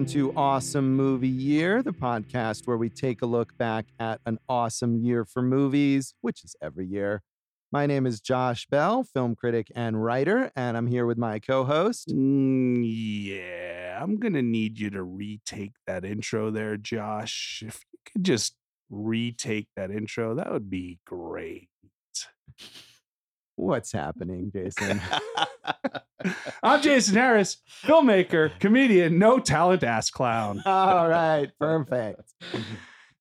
welcome to Awesome Movie Year, the podcast where we take a look back at an awesome year for movies, which is every year. My name is Josh Bell, film critic and writer, and I'm here with my co host. Mm, yeah, I'm going to need you to retake that intro there, Josh. If you could just retake that intro, that would be great. What's happening, Jason? I'm Jason Harris, filmmaker, comedian, no talent ass clown. All right, perfect.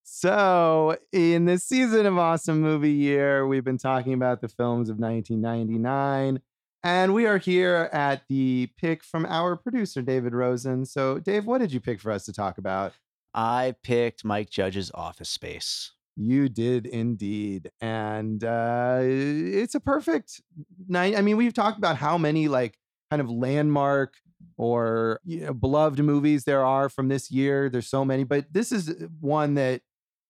So, in this season of Awesome Movie Year, we've been talking about the films of 1999, and we are here at the pick from our producer, David Rosen. So, Dave, what did you pick for us to talk about? I picked Mike Judge's Office Space. You did indeed. And uh, it's a perfect night. I mean, we've talked about how many like kind of landmark or you know, beloved movies there are from this year. There's so many, but this is one that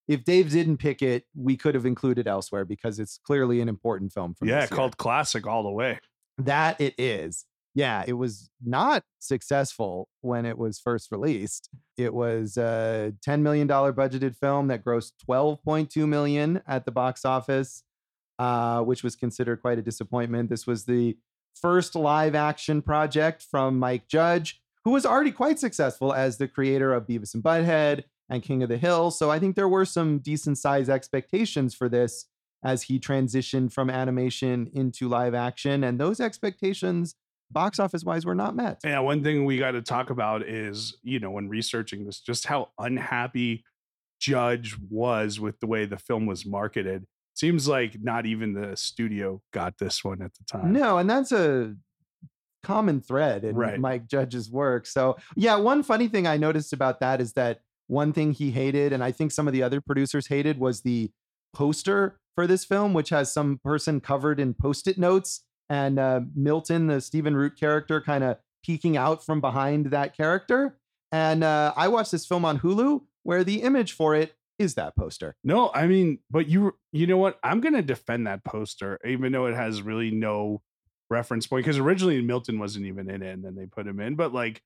if Dave didn't pick it, we could have included elsewhere because it's clearly an important film from yeah, called classic all the way. That it is. Yeah, it was not successful when it was first released. It was a $10 million budgeted film that grossed 12.2 million at the box office, uh, which was considered quite a disappointment. This was the first live action project from Mike Judge, who was already quite successful as the creator of Beavis and Butthead and King of the Hill. So I think there were some decent sized expectations for this as he transitioned from animation into live action. And those expectations, box office wise, were not met. Yeah, one thing we got to talk about is, you know, when researching this, just how unhappy Judge was with the way the film was marketed. Seems like not even the studio got this one at the time. No, and that's a common thread in Right. Mike Judge's work. So, yeah, one funny thing I noticed about that is that one thing he hated, and I think some of the other producers hated, was the poster for this film, which has some person covered in post it notes and uh, Milton, the Stephen Root character, kind of peeking out from behind that character. And uh, I watched this film on Hulu where the image for it is that poster. No, I mean, but you you know what? I'm gonna defend that poster, even though it has really no reference point. Because originally Milton wasn't even in it, and then they put him in. But like,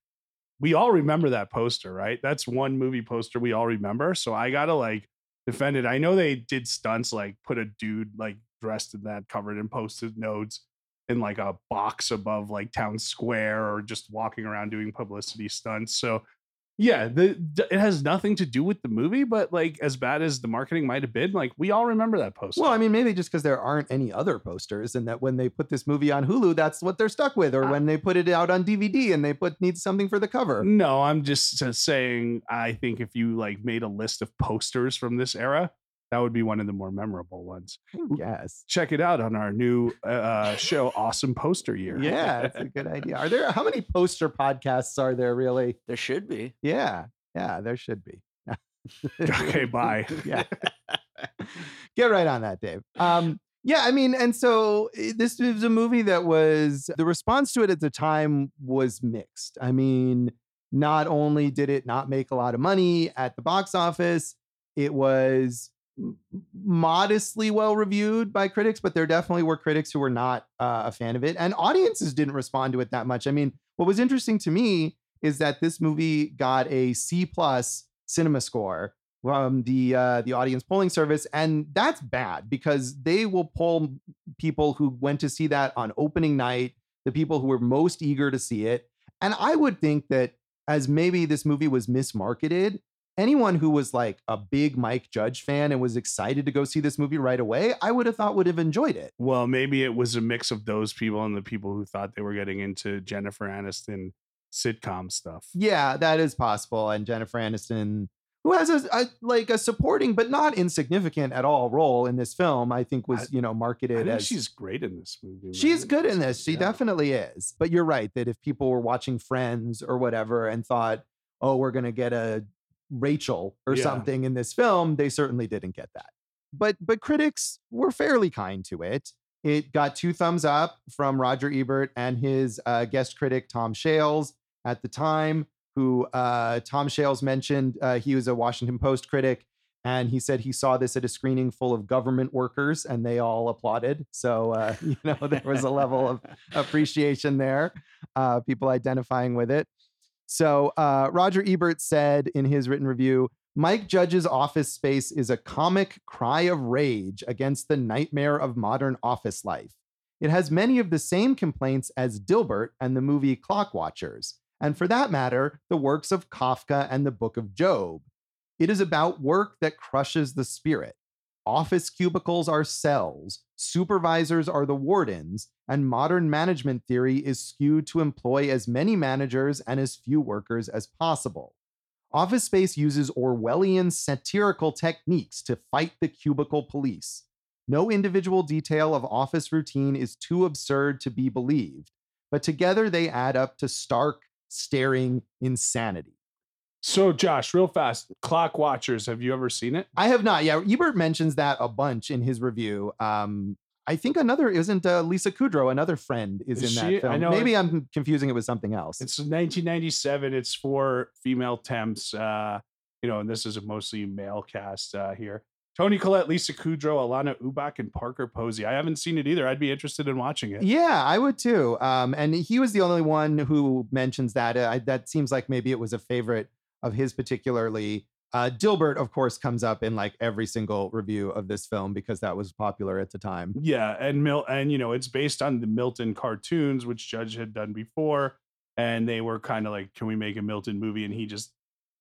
we all remember that poster, right? That's one movie poster we all remember. So I gotta like defend it. I know they did stunts like put a dude like dressed in that, covered in post-it notes in like a box above like town square, or just walking around doing publicity stunts. So yeah, the, it has nothing to do with the movie, but like as bad as the marketing might have been, like we all remember that poster. Well, I mean, maybe just because there aren't any other posters, and that when they put this movie on Hulu, that's what they're stuck with, or Uh, when they put it out on DVD and they put need something for the cover. no, I'm just saying. I think if you like made a list of posters from this era, that would be one of the more memorable ones. Yes. Check it out on our new uh, show, Awesome Poster Year. Yeah, that's a good idea. Are there how many poster podcasts are there really? There should be. Yeah, yeah, there should be. okay, bye. yeah. Get right on that, Dave. Um, yeah, I mean, and so eh, this was a movie that was the response to it at the time was mixed. I mean, not only did it not make a lot of money at the box office, it was m- modestly well reviewed by critics, but there definitely were critics who were not uh, a fan of it, and audiences didn't respond to it that much. I mean, what was interesting to me is that this movie got a C plus CinemaScore from the uh, the audience polling service, and that's bad because they will poll people who went to see that on opening night, the people who were most eager to see it, and I would think that as maybe this movie was mismarketed, anyone who was like a big Mike Judge fan and was excited to go see this movie right away, I would have thought would have enjoyed it. Well, maybe it was a mix of those people and the people who thought they were getting into Jennifer Aniston sitcom stuff. Yeah, that is possible. And Jennifer Aniston, who has a, a like a supporting but not insignificant at all role in this film, I think was I- you know I marketed think as she's great in this movie. She's good in this. She Yeah. definitely is. But you're right that if people were watching Friends or whatever and thought, "Oh, we're going to get a Rachel or Yeah. something in this film," they certainly didn't get that. But but critics were fairly kind to it. It got two thumbs up from Roger Ebert and his uh, guest critic Tom Shales at the time. Who uh, Tom Shales mentioned uh, he was a Washington Post critic and he said he saw this at a screening full of government workers and they all applauded so uh, you know there was a level of appreciation there uh, people identifying with it So uh, Roger Ebert said in his written review Mike Judge's office space is a comic cry of rage against the nightmare of modern office life. It has many of the same complaints as Dilbert and the movie Clockwatchers, and for that matter, the works of Kafka and the Book of Job. It is about work that crushes the spirit. Office cubicles are cells, supervisors are the wardens, and modern management theory is skewed to employ as many managers and as few workers as possible. Office Space uses Orwellian satirical techniques to fight the cubicle police. No individual detail of office routine is too absurd to be believed, but together they add up to stark, staring insanity. So, Josh, real fast, Clockwatchers. Have you ever seen it? I have not. Yeah, Ebert mentions that a bunch in his review. Um, I think another isn't uh, Lisa Kudrow, another friend, is, Is in she? that film. I know Maybe I'm confusing it with something else. It's 1997. It's for female temps. Uh, you know, and this is a mostly male cast uh, here. Toni Collette, Lisa Kudrow, Alanna Ubach, and Parker Posey. I haven't seen it either. I'd be interested in watching it. Yeah, I would too. Um, and he was the only one who mentions that. Uh, I, that seems like maybe it was a favorite of his particularly. Uh, Dilbert, of course, comes up in like every single review of this film because that was popular at the time. Yeah, and Mil and you know it's based on the Milton cartoons, which Judge had done before, and they were kind of like, can we make a Milton movie? And he just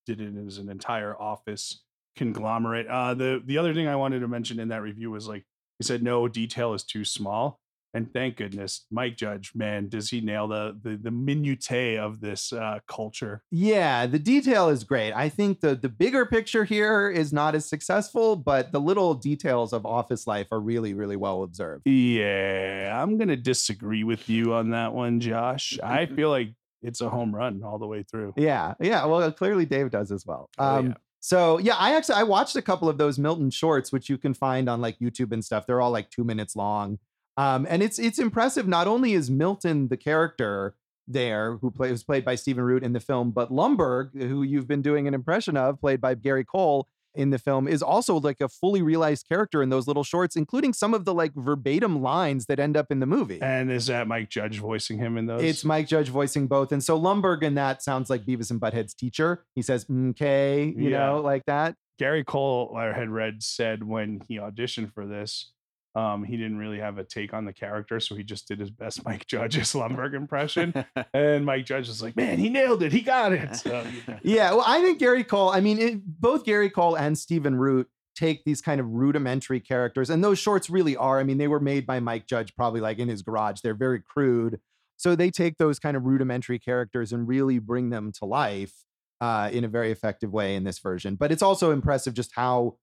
did it as an entire office conglomerate. Uh, the the other thing I wanted to mention in that review was like he said no detail is too small, and thank goodness Mike Judge, man, does he nail the the the minutiae of this uh, culture? Yeah, the detail is great. I think the the bigger picture here is not as successful, but the little details of office life are really, really well observed. Yeah, I'm gonna disagree with you on that one, Josh. I feel like it's a home run all the way through. Yeah, yeah. Well, clearly Dave does as well. Oh, Um, yeah. So yeah, I actually I watched a couple of those Milton shorts, which you can find on like YouTube and stuff. They're all like two minutes long, um, and it's it's impressive. Not only is Milton the character there who play, was played by Stephen Root in the film, but Lumbergh, who you've been doing an impression of, played by Gary Cole in the film, is also like a fully realized character in those little shorts, including some of the like verbatim lines that end up in the movie. And is that Mike Judge voicing him in those? It's Mike Judge voicing both. And so Lumbergh in that sounds like Beavis and Butthead's teacher. He says, okay, you Yeah. know, like that. Gary Cole, I had read, said when he auditioned for this, um, he didn't really have a take on the character, so he just did his best Mike Judge's Lumbergh impression. and Mike Judge was like, "Man, he nailed it. He got it." So, yeah. Yeah. Well, I think Gary Cole, I mean, it, both Gary Cole and Stephen Root take these kind of rudimentary characters. And those shorts really are. I mean, they were made by Mike Judge probably like in his garage. They're very crude. So they take those kind of rudimentary characters and really bring them to life uh, in a very effective way in this version. But it's also impressive just how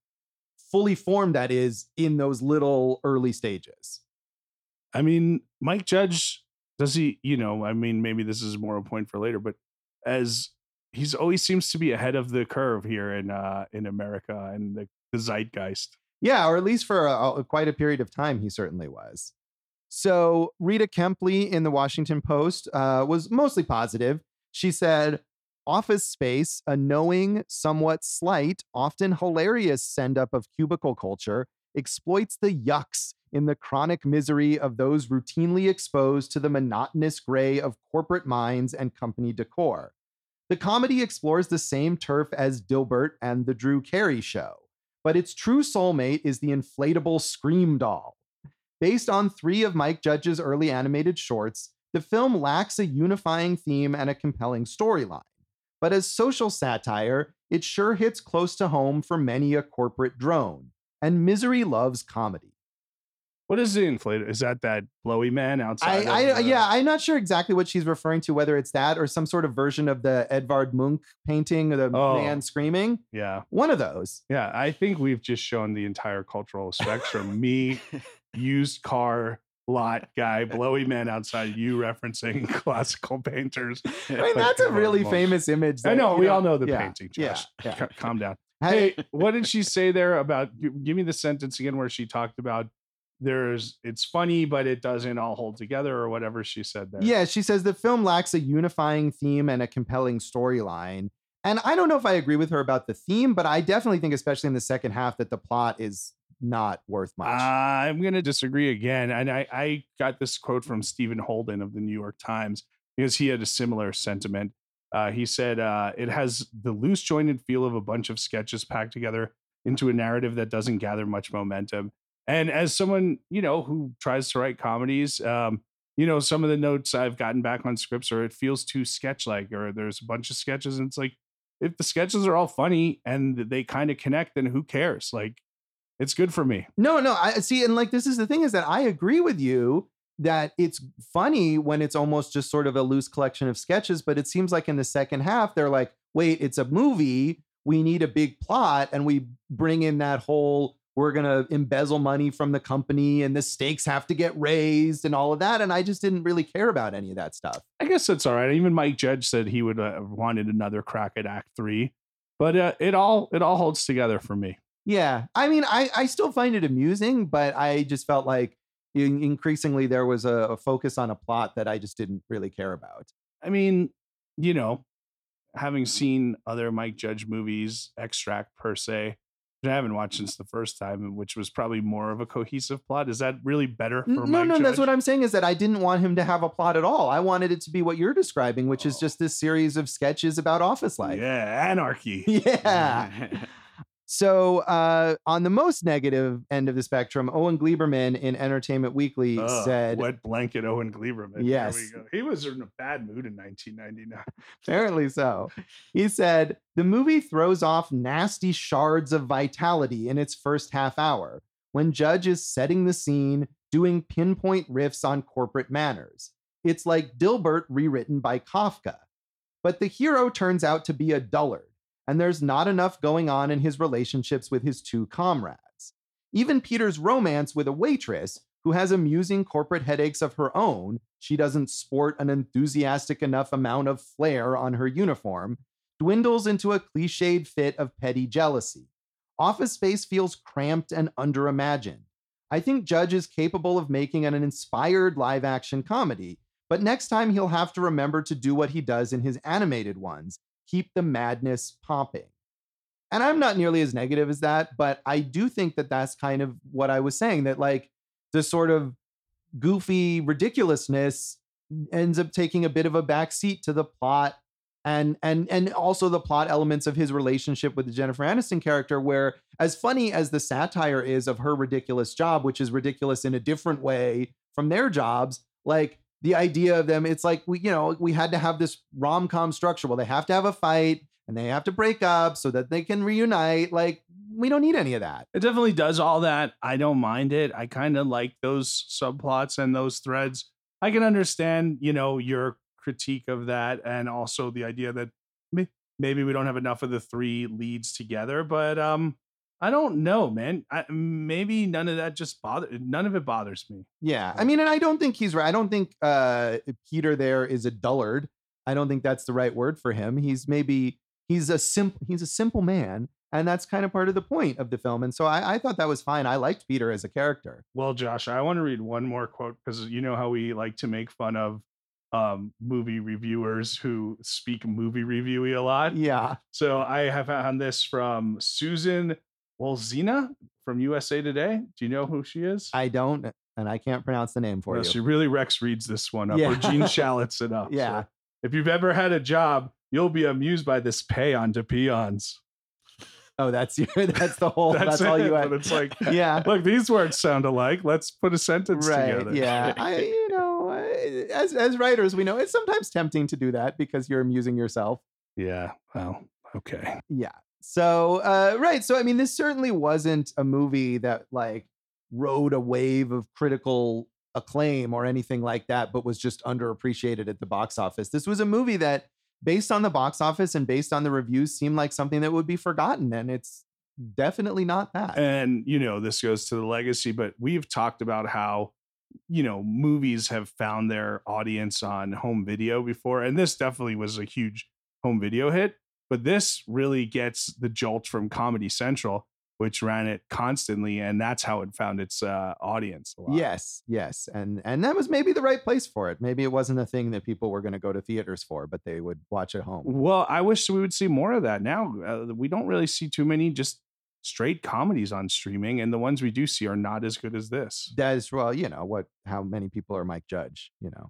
fully formed that is in those little early stages. I mean, Mike Judge does he? You know, I mean, maybe this is more a point for later, but as he's always seems to be ahead of the curve here in uh in America and the, the zeitgeist. Yeah, or at least for a, a- quite a period of time, he certainly was. So Rita Kempley in the Washington Post uh, was mostly positive. She said, Office Space, a knowing, somewhat slight, often hilarious send up of cubicle culture, exploits the yucks in the chronic misery of those routinely exposed to the monotonous gray of corporate minds and company decor. The comedy explores the same turf as Dilbert and The Drew Carey Show, but its true soulmate is the inflatable Scream Doll. Based on three of Mike Judge's early animated shorts, the film lacks a unifying theme and a compelling storyline. But as social satire, it sure hits close to home for many a corporate drone. And misery loves comedy. What is the inflator? Is that that blowy man outside? I of the- yeah, I'm not sure exactly what she's referring to, whether it's that or some sort of version of the Edvard Munch painting of the Oh. man screaming. yeah, One of those. yeah. I think we've just shown the entire cultural spectrum. Me, used car lot guy, blowy man outside. You referencing classical painters. I mean, that's a really famous image. I know you we all know the yeah, painting. yeah, Josh. yeah. C- calm down. Hey, Hey, what did she say there about? Give me the sentence again where she talked about there's it's funny, but it doesn't all hold together or whatever she said there. Yeah, she says the film lacks a unifying theme and a compelling storyline. And I don't know if I agree with her about the theme, but I definitely think, especially in the second half, that the plot is not worth much. I'm going to disagree again. And I, I got this quote from Stephen Holden of the New York Times because he had a similar sentiment. Uh, he said uh, it has the loose jointed feel of a bunch of sketches packed together into a narrative that doesn't gather much momentum. And as someone you know who tries to write comedies, um, you know some of the notes I've gotten back on scripts are it feels too sketch like, or there's a bunch of sketches and it's like if the sketches are all funny and they kind of connect, then who cares? Like it's good for me. No, no, I see, and like this is the thing is that I agree with you that it's funny when it's almost just sort of a loose collection of sketches, but it seems like in the second half they're like, wait, it's a movie. We need a big plot, and we bring in that whole we're going to embezzle money from the company and the stakes have to get raised and all of that. And I just didn't really care about any of that stuff. I guess that's all right. Even Mike Judge said he would uh, wanted another crack at Act Three, but uh, it all it all holds together for me. Yeah, I mean, I I still find it amusing, but I just felt like increasingly there was a, a focus on a plot that I just didn't really care about. I mean, you know, having seen other Mike Judge movies, Extract per se, which I haven't watched since the first time, which was probably more of a cohesive plot. Is that really better for no, Mike no, Judge? that's what I'm saying is that I didn't want him to have a plot at all. I wanted it to be what you're describing, which is Oh. just this series of sketches about office life. Yeah, anarchy. Yeah. So, uh, on the most negative end of the spectrum, Owen Gleiberman in Entertainment Weekly Ugh, said, wet blanket Owen Gleiberman. Yes. There we go. He was in a bad mood in 1999. apparently so. He said, the movie throws off nasty shards of vitality in its first half hour when Judge is setting the scene, doing pinpoint riffs on corporate manners. It's like Dilbert rewritten by Kafka. But the hero turns out to be a dullard, and there's not enough going on in his relationships with his two comrades. Even Peter's romance with a waitress, who has amusing corporate headaches of her own, she doesn't sport an enthusiastic enough amount of flair on her uniform, dwindles into a cliched fit of petty jealousy. Office Space feels cramped and underimagined. I think Judge is capable of making an inspired live action comedy, but next time he'll have to remember to do what he does in his animated ones keep the madness popping. And I'm not nearly as negative as that, but I do think that that's kind of what I was saying that, like, the sort of goofy ridiculousness ends up taking a bit of a backseat to the plot and and and also the plot elements of his relationship with the Jennifer Aniston character where as funny as the satire is of her ridiculous job which is ridiculous in a different way from their jobs like the idea of them it's like we you know we had to have this rom-com structure well they have to have a fight and they have to break up so that they can reunite like we don't need any of that It definitely does all that. I don't mind it. I kind of like those subplots and those threads. I can understand, you know, your critique of that and also the idea that maybe we don't have enough of the three leads together, but um I don't know, man. I, maybe none of that just bother none of it bothers me. Yeah. I mean, and I don't think he's right. I don't think uh, Peter there is a dullard. I don't think that's the right word for him. He's maybe he's a simple he's a simple man, and that's kind of part of the point of the film. And so I, I thought that was fine. I liked Peter as a character. Well, Josh, I want to read one more quote because you know how we like to make fun of um movie reviewers who speak movie reviewy a lot. Yeah. So I have found this from Susan Wolzina from USA Today. Do you know who she is? I don't, and I can't pronounce the name for Well, you. she really Rex Reeds this one up, Yeah. or Gene Shalit's it up. So Yeah. if you've ever had a job, you'll be amused by this pay on to peons. oh, that's your, that's the whole. That's, all it, you but had. it's like, Yeah. look, these words sound alike. Let's put a sentence Right. together. Yeah. I, you know, as as writers, we know it's sometimes tempting to do that because you're amusing yourself. Yeah. Well, okay. Yeah. So, uh, right. So, I mean, this certainly wasn't a movie that like rode a wave of critical acclaim or anything like that, but was just underappreciated at the box office. This was a movie that, based on the box office and based on the reviews, seemed like something that would be forgotten. And it's definitely not that. and you know this goes to the legacy but we've talked about how you know movies have found their audience on home video before and this definitely was a huge home video hit but this really gets the jolt from comedy central which ran it constantly and that's how it found its uh, audience a lot. Yes, yes, and and that was maybe the right place for it. Maybe it wasn't a thing that people were going to go to theaters for, but they would watch at home. well i wish we would see more of that now uh, we don't really see too many just straight comedies on streaming and the ones we do see are not as good as this That is well, you know what? How many people are Mike Judge? You know,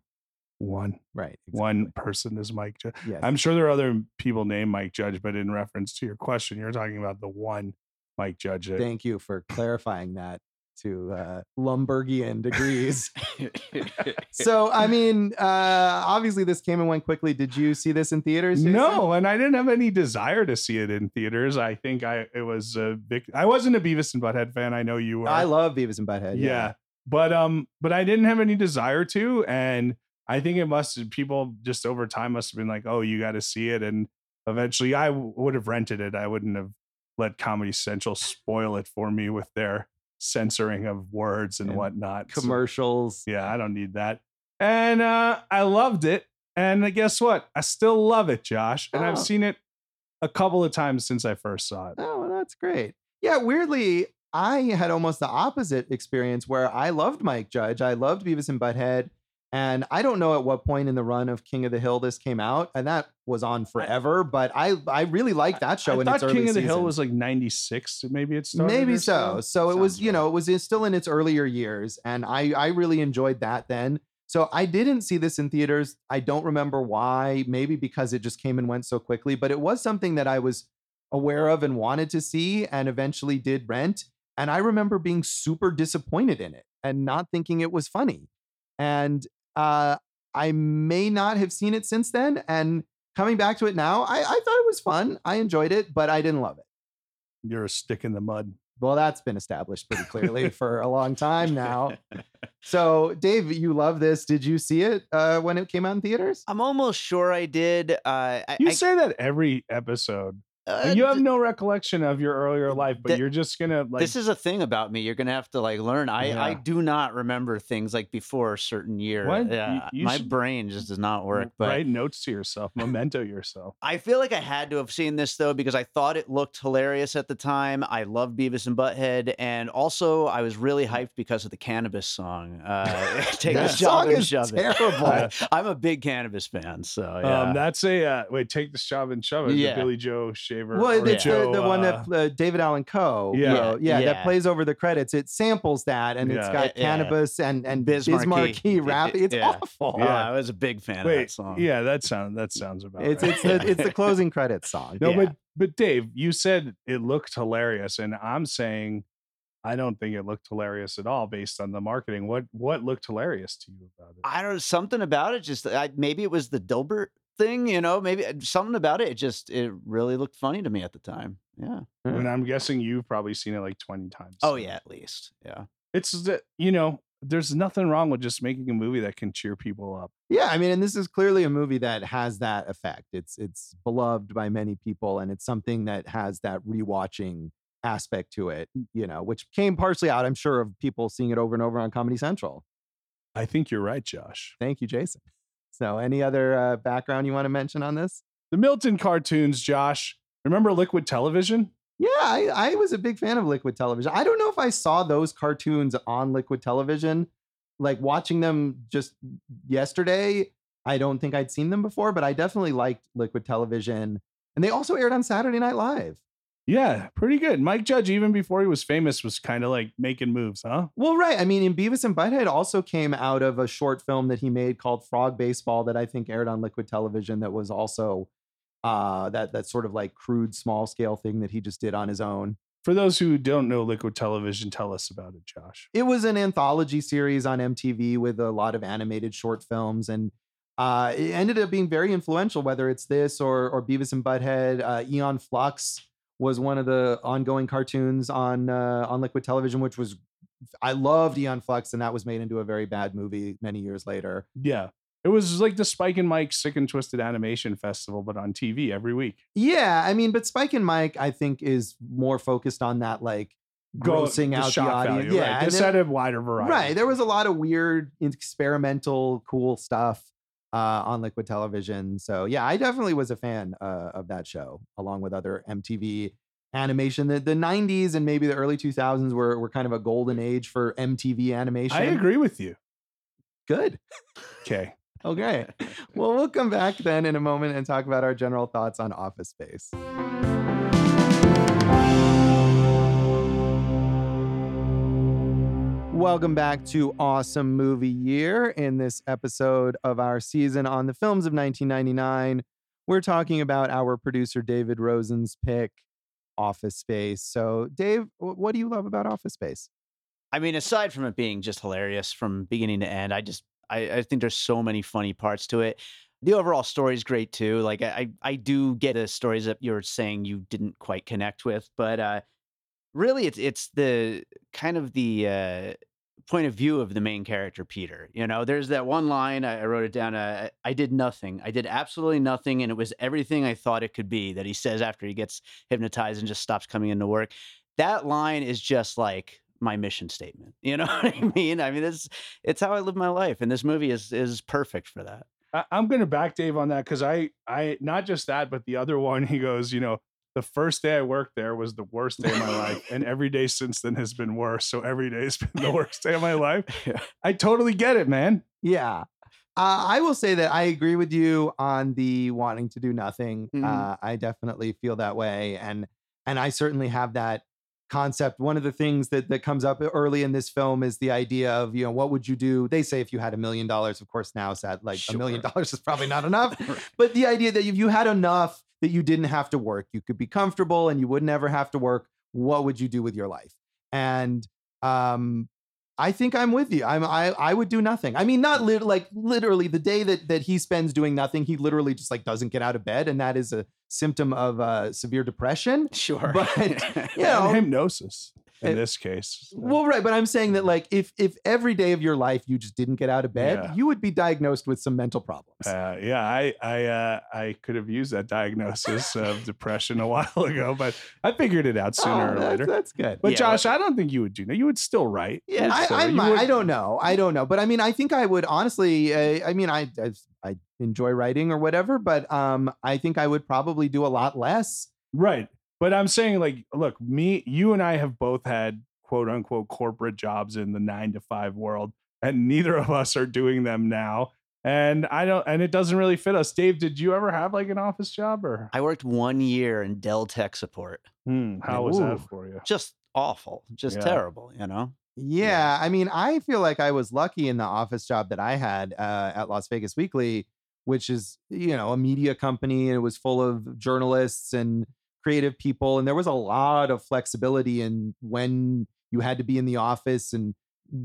One. Right. One person is Mike Judge. Yes. I'm sure there are other people named Mike Judge, but in reference to your question, you're talking about the one Mike Judge. that- Thank you for clarifying that to uh, Lumbergian degrees. so, I mean, uh, obviously, this came and went quickly. Did you see this in theaters? Jason? No, and I didn't have any desire to see it in theaters. I think I it was a big. I wasn't a Beavis and Butthead fan. I know you were. I love Beavis and Butthead. yeah. but um, but I didn't have any desire to, and I think it must people just over time must have been like, oh, you got to see it, and eventually I w- would have rented it. I wouldn't have let Comedy Central spoil it for me with their censoring of words and And whatnot. So- commercials. yeah, I don't need that. And uh, I loved it. And guess what? I still love it, Josh. And Oh. I've seen it a couple of times since I first saw it. Oh, well, that's great. Yeah, weirdly, I had almost the opposite experience where I loved Mike Judge. I loved Beavis and Butthead. And I don't know at what point in the run of King of the Hill this came out, and that was on forever. But I I really liked that show I in thought its early King of the Hill was like 96. Maybe it started. maybe so. So it was, you right. know, it was still in its earlier years, and I I really enjoyed that then. So I didn't see this in theaters. I don't remember why. Maybe because it just came and went so quickly. But it was something that I was aware of and wanted to see, and eventually did rent. And I remember being super disappointed in it and not thinking it was funny. And uh, I may not have seen it since then. And coming back to it now, I, I thought it was fun. I enjoyed it, but I didn't love it. You're a stick in the mud. Well, that's been established pretty clearly for a long time now. So, Dave, you love this. Did you see it uh, when it came out in theaters? I'm almost sure I did. Uh, I, You I- say that every episode. Uh, you have no recollection of your earlier life, but Th- you're just gonna like. this is a thing about me. You're gonna have to like learn. I I do not remember things like before a certain year. What? Yeah, you my should- brain just does not work. But write notes to yourself, memento yourself. I feel like I had to have seen this though because I thought it looked hilarious at the time. I love Beavis and Butthead, and also I was really hyped because of the Canibus song. Uh, Take That the job song and is shove terrible. it. I, am a big Canibus fan, so yeah. Um, that's a uh, wait. Take the shove and shove it. Yeah. Billy Joe Shaver. Well, or it's Joe, the, the one uh, that uh, David Allan Coe, Yeah. wrote. yeah, Yeah. that plays over the credits. It samples that, and it's got Yeah, yeah. Canibus and and Biz Biz Markie. Markie rap. It's Yeah. awful. Oh, Yeah. I was a big fan of that song. yeah, that sounds that sounds about It's right. it's the it's the closing credits song. no, yeah. but but Dave, you said it looked hilarious, and I'm saying I don't think it looked hilarious at all based on the marketing. What what looked hilarious to you about it? I don't know something about it. Just I, maybe it was the Dilbert thing, you know. Maybe uh, something about it. It just it really looked funny to me at the time. Yeah. and I'm guessing you've probably seen it like 20 times. Oh yeah, at least. Yeah. it's that you know, there's nothing wrong with just making a movie that can cheer people up. Yeah, I mean, and this is clearly a movie that has that effect. It's it's beloved by many people, and it's something that has that rewatching aspect to it. You know, which came partially out, I'm sure, of people seeing it over and over on Comedy Central. I think you're right, Josh. Thank you, Jason. So, any other uh, background you want to mention on this? The Milton cartoons, Josh. Remember Liquid Television? Yeah, I, I was a big fan of Liquid Television. I don't know if I saw those cartoons on Liquid Television. Like watching them just yesterday, I don't think I'd seen them before, but I definitely liked Liquid Television. And they also aired on Saturday Night Live. Yeah, pretty good. Mike Judge, even before he was famous, was kind of like making moves, huh? Well, right. I mean, in Beavis and Butthead also came out of a short film that he made called Frog Baseball that I think aired on Liquid Television that was also uh that that sort of like crude small scale thing that he just did on his own. For those who don't know Liquid Television, tell us about it, Josh. it was an anthology series on MTV with a lot of animated short films, and uh, it ended up being very influential. Whether it's this or or Beavis and Butthead, uh, Aeon Flux was one of the ongoing cartoons on uh, on Liquid Television, which was I loved Aeon Flux, and that was made into a very bad movie many years later. Yeah. It was like the Spike and Mike Sick and Twisted Animation Festival, but on TV every week. Yeah, I mean, but Spike and Mike, I think, is more focused on that like Go- grossing out the audience. value, yeah, right. This had a wider variety. Right. There was a lot of weird, experimental, cool stuff uh, on Liquid Television. So yeah, I definitely was a fan uh, of that show, along with other MTV animation. The, the 90s and maybe the early 2000s were, were kind of a golden age for MTV animation. I agree with you. Good. Okay. Okay. well, we'll come back then in a moment and talk about our general thoughts on Office Space. Welcome back to Awesome Movie Year. In this episode of our season on the films of 1999, we're talking about our producer David Rosen's pick, Office Space. So, Dave, what do you love about Office Space? I mean, aside from it being just hilarious from beginning to end, I just I, I think there's so many funny parts to it. The overall story is great too. Like I I do get the stories that you're saying you didn't quite connect with, but uh really it's it's the kind of the uh point of view of the main character Peter. You know, there's that one line I, wrote it down. Uh, I did nothing. I did absolutely nothing, and it was everything I thought it could be. That he says after he gets hypnotized and just stops coming into work. That line is just like my mission statement. You know what I mean? I mean, it's it's how I live my life, and this movie is is perfect for that. I'm gonna back Dave on that because I I not just that, but the other one he goes, you know, the first day I worked there was the worst day of my life, and every day since then has been worse. So every day has been the worst day of my life. Yeah. I totally get it, man. Yeah. Uh, I will say that I agree with you on the wanting to do nothing. Mhm. Uh, I definitely feel that way, and and I certainly have that concept. One of the things that that comes up early in this film is the idea of you know what would you do? They say if you had a million dollars, of course now sad like a million dollars is probably not enough, but the idea that if you had enough that you didn't have to work, you could be comfortable and you would never have to work. What would you do with your life? And um, I think I'm with you. I'm I I would do nothing. I mean, not lit- like literally the day that that he spends doing nothing, he literally just like doesn't get out of bed, and that is a symptom of uh, severe depression. Sure, But, You know, And hypnosis in it- this case. So, well, right, but I'm saying that like if if every day of your life you just didn't get out of bed, Yeah. you would be diagnosed with some mental problems. uh, yeah, I I uh, I could have used that diagnosis of depression a while ago, but I figured it out sooner Oh, or that's, later. that's good. But Yeah, Josh, I don't think you would do that. You would still write. Yeah, You'd I, still- I, might, would- I don't know. I don't know. But I mean, I think I would honestly. Uh, I mean, I, I I enjoy writing or whatever, but um, I think I would probably do a lot less. Right. But I'm saying, like, look, me, you and I have both had quote unquote corporate jobs in the nine to five world, and neither of us are doing them now. And I don't, and it doesn't really fit us. Dave, did you ever have like an office job or I worked one year in Dell tech support. Hmm, how was that for you? Just awful, just Yeah. terrible. You know. Yeah, I mean, I feel like I was lucky in the office job that I had uh, at Las Vegas Weekly, which is you know a media company, and it was full of journalists and creative people, and there was a lot of flexibility in when you had to be in the office and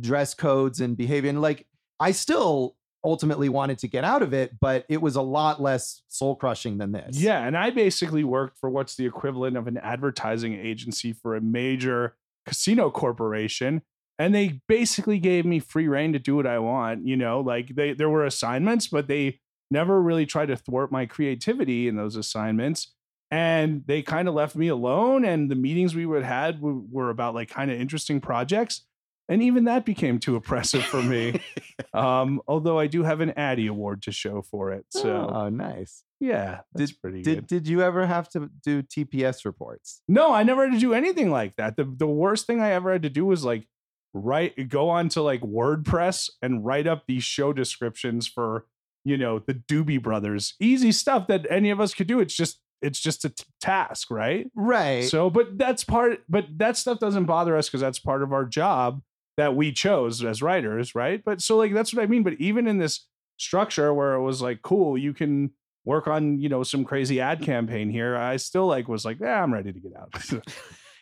dress codes and behavior. And like, I still ultimately wanted to get out of it, but it was a lot less soul crushing than this. Yeah. And I basically worked for what's the equivalent of an advertising agency for a major casino corporation. And they basically gave me free reign to do what I want. You know, like they there were assignments, but they never really tried to thwart my creativity in those assignments. And they kind of left me alone. And the meetings we would had were, were about like kind of interesting projects. And even that became too oppressive for me. um, although I do have an Addy Award to show for it. So Oh, nice. yeah, that's pretty Did good. Did you ever have to do TPS reports? No, I never had to do anything like that. The the worst thing I ever had to do was like write go on to like WordPress and write up these show descriptions for, you know, the Doobie Brothers. Easy stuff that any of us could do. It's just it's just a t- task, right? Right. So, but that's part but that stuff doesn't bother us cuz that's part of our job that we chose as writers, right? But so like that's what I mean, but even in this structure where it was like cool, you can work on, you know, some crazy ad campaign here. I still like was like, yeah, I'm ready to get out.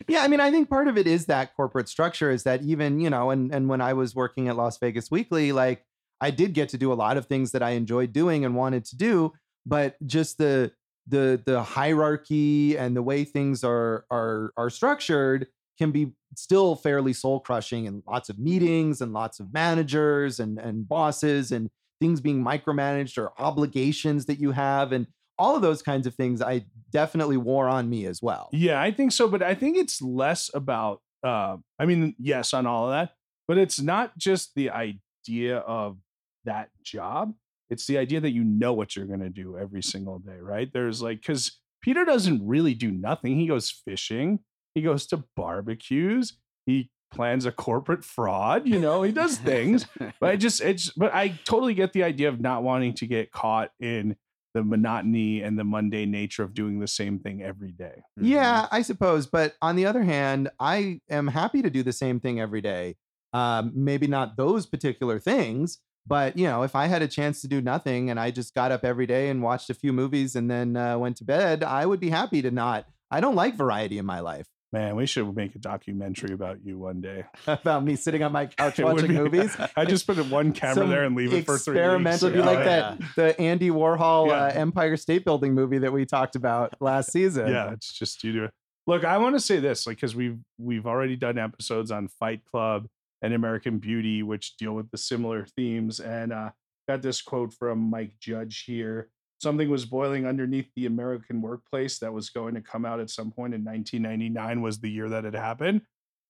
Yeah, I mean, I think part of it is that corporate structure is that even, you know, and and when I was working at Las Vegas Weekly, like I did get to do a lot of things that I enjoyed doing and wanted to do, but just the the the hierarchy and the way things are are are structured can be still fairly soul crushing and lots of meetings and lots of managers and and bosses and things being micromanaged or obligations that you have and all of those kinds of things I definitely wore on me as well. Yeah, I think so, but I think it's less about uh I mean, yes, on all of that, but it's not just the idea of that job. It's the idea that you know what you're going to do every single day, right? There's like cuz Peter doesn't really do nothing. He goes fishing, he goes to barbecues, he plans a corporate fraud, you know, he does things. but I just it's but I totally get the idea of not wanting to get caught in the monotony and the mundane nature of doing the same thing every day. Mm-hmm. Yeah, I suppose. But on the other hand, I am happy to do the same thing every day. Um, maybe not those particular things, but you know, if I had a chance to do nothing and I just got up every day and watched a few movies and then uh, went to bed, I would be happy to not. I don't like variety in my life. Man, we should make a documentary about you one day. About me sitting on my couch watching be- movies. I just put one camera Some there and leave it for three experimental. weeks. Be like Oh, that the Andy Warhol uh, Empire State Building movie that we talked about last season. yeah, it's just you do it. Look, I want to say this, like, because we've we've already done episodes on Fight Club and American Beauty, which deal with the similar themes, and uh, got this quote from Mike Judge here. Something was boiling underneath the American workplace that was going to come out at some point in 1999 was the year that it happened.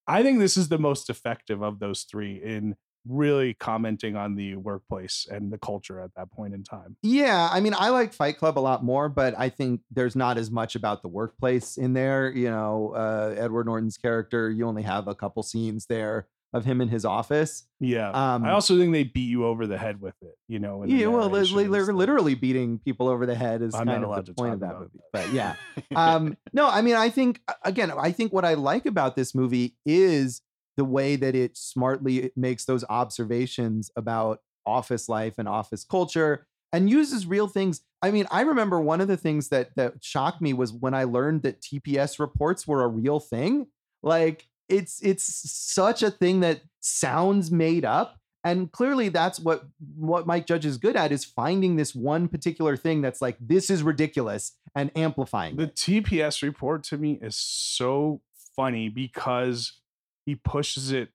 I think this is the most effective of those three in really commenting on the workplace and the culture at that point in time. Yeah, I mean, I like Fight Club a lot more, but I think there's not as much about the workplace in there. You know, uh, Edward Norton's character, you only have a couple scenes there of him in his office. Yeah. Um, I also think they beat you over the head with it, you know. yeah, well, they- narration and they're literally beating people over the head is I'm kind of the to point of that movie. that. But yeah, um, no, I mean, I think again, I think what I like about this movie is the way that it smartly makes those observations about office life and office culture and uses real things. I mean, I remember one of the things that that shocked me was when I learned that TPS reports were a real thing. Like it's it's such a thing that sounds made up and clearly that's what what Mike Judge is good at is finding this one particular thing that's like this is ridiculous and amplifying The it. TPS report to me is so funny because he pushes it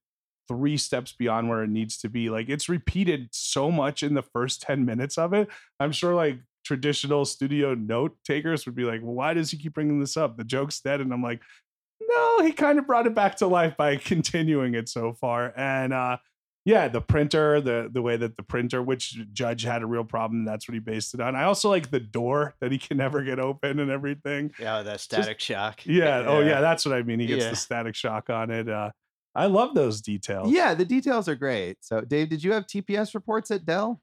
three steps beyond where it needs to be. Like it's repeated so much in the first 10 minutes of it. I'm sure like traditional studio note takers would be like, well, why does he keep bringing this up? The joke's dead. And I'm like, no, he kind of brought it back to life by continuing it so far. And uh yeah, the printer, the the way that the printer, which Judge had a real problem, that's what he based it on. I also like the door that he can never get open and everything. Yeah, that static shock. Yeah. Oh, yeah. That's what I mean. He gets Yeah. the static shock on it. Uh, I love those details. Yeah, the details are great. So, Dave, did you have TPS reports at Dell?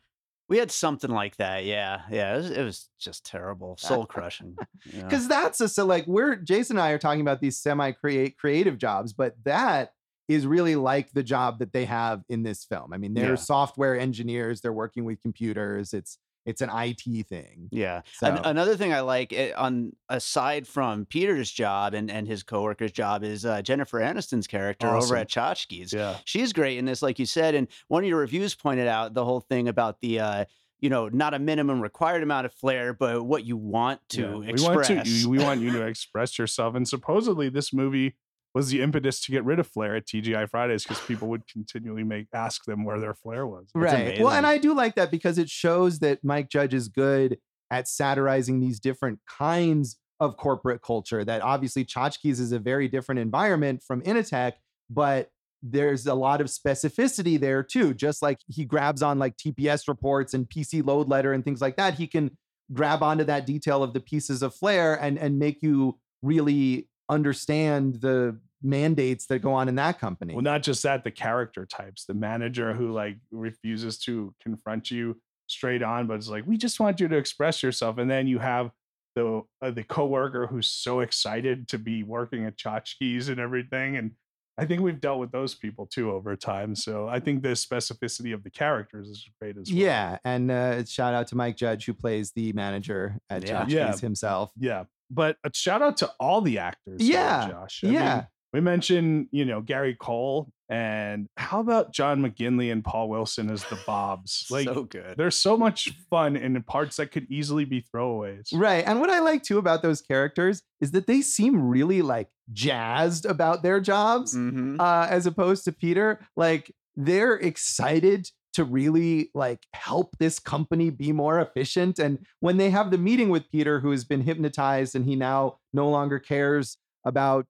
We had something like that. Yeah, yeah. It was, it was just terrible, uh, soul crushing. Because that's a so like we're Jason and I are talking about these semi create creative jobs, but that is really like the job that they have in this film. I mean, they're Yeah. software engineers, they're working with computers. It's it's an IT thing. Yeah. An- another thing I like eh, on aside from Peter's job and, and his coworker's job is uh, Jennifer Aniston's character Awesome. over at Chotchkie's. Yeah. She's great in this, like you said. And one of your reviews pointed out the whole thing about the, uh, you know, not a minimum required amount of flair, but what you want to Yeah. We express. want to. you- We want you to express yourself. And supposedly, this movie was the impetus to get rid of flair at TGI Fridays because people would continually make ask them where their flair was. right. Well, and. I do like that because it shows that Mike Judge is good at satirizing these different kinds of corporate culture. That obviously Chotchkie's is a very different environment from Initech, but there's a lot of specificity there too. Just like he grabs on like TPS reports and PC load letter and things like that, he can grab onto that detail of the pieces of flair and and make you really understand the mandates that go on in that company. Well, not just that, the character types, the manager who like refuses to confront you straight on, but it's like, we just want you to express yourself. And then you have the uh, the coworker who's so excited to be working at Chotchkie's and everything. And I think we've dealt with those people too over time. So I think the specificity of the characters is great as well. Yeah, and uh, shout out to Mike Judge who plays the manager at Yeah. Chotchkie's Yeah. himself. Yeah. But a shout out to all the actors. Yeah, Josh. I mean, yeah, we mentioned, you know, Gary Cole and how about John McGinley and Paul Willson as the Bobs? Like so good. there's so much fun in parts that could easily be throwaways. right. And what I like too about those characters is that they seem really like jazzed about their jobs, Mhm. uh, as opposed to Peter. Like they're excited to really like help this company be more efficient. And when they have the meeting with Peter, who has been hypnotized and he now no longer cares about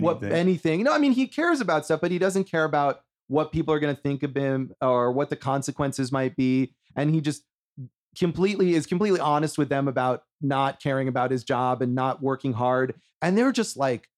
what Anything. anything. No, I mean he cares about stuff, but he doesn't care about what people are going to think of him or what the consequences might be. And he just completely is completely honest with them about not caring about his job and not working hard. And they're just like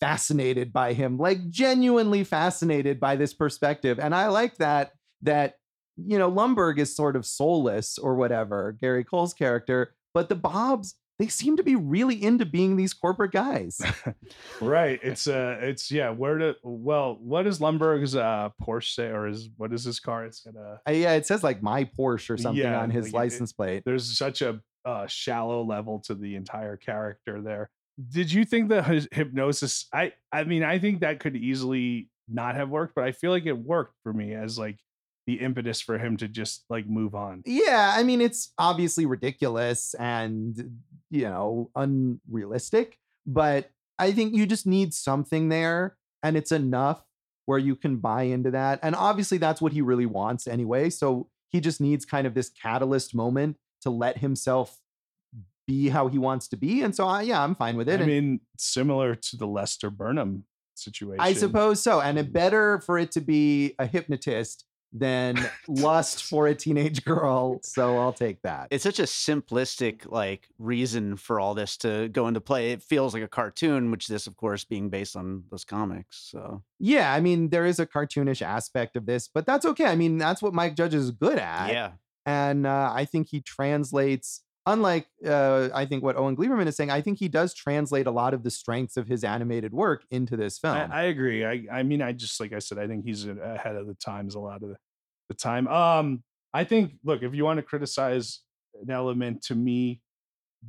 fascinated by him, like genuinely fascinated by this perspective. And I like that that you know Lumbergh is sort of soulless or whatever, Gary Cole's character, but the Bobs they seem to be really into being these corporate guys. right. It's uh it's yeah, where to well, what is Lumbergh's uh Porsche say or is what is his car? It's got a Uh, yeah, it says like my Porsche or something Yeah, on his like license plate. there's such a uh, shallow level to the entire character there. Did you think the hypnosis? I I mean, I think that could easily not have worked, but I feel like it worked for me as like the impetus for him to just like move on. Yeah, I mean, it's obviously ridiculous and, you know, unrealistic, but I think you just need something there and it's enough where you can buy into that. And obviously, that's what he really wants anyway. So he just needs kind of this catalyst moment to let himself be how he wants to be. And so, I, yeah, I'm fine with it. I And mean, similar to the Lester Burnham situation. I suppose so. And it mm. better for it to be a hypnotist than lust for a teenage girl. So I'll take that. It's such a simplistic like reason for all this to go into play. It feels like a cartoon, which this, of course, being based on those comics. So Yeah, I mean, there is a cartoonish aspect of this, but that's okay. I mean, that's what Mike Judge is good at. yeah, And uh, I think he translates, unlike uh, I think what Owen Gleiberman is saying, I think he does translate a lot of the strengths of his animated work into this film. I, I agree. I I mean, I just like I said, I think he's ahead of the times a lot of the, the time. Um, I think look, if you want to criticize an element to me,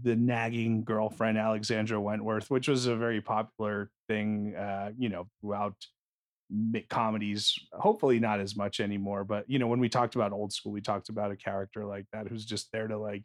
the nagging girlfriend Alexandra Wentworth, which was a very popular thing, uh, you know, throughout comedies. Hopefully, not as much anymore. But you know, when we talked about old school, we talked about a character like that who's just there to like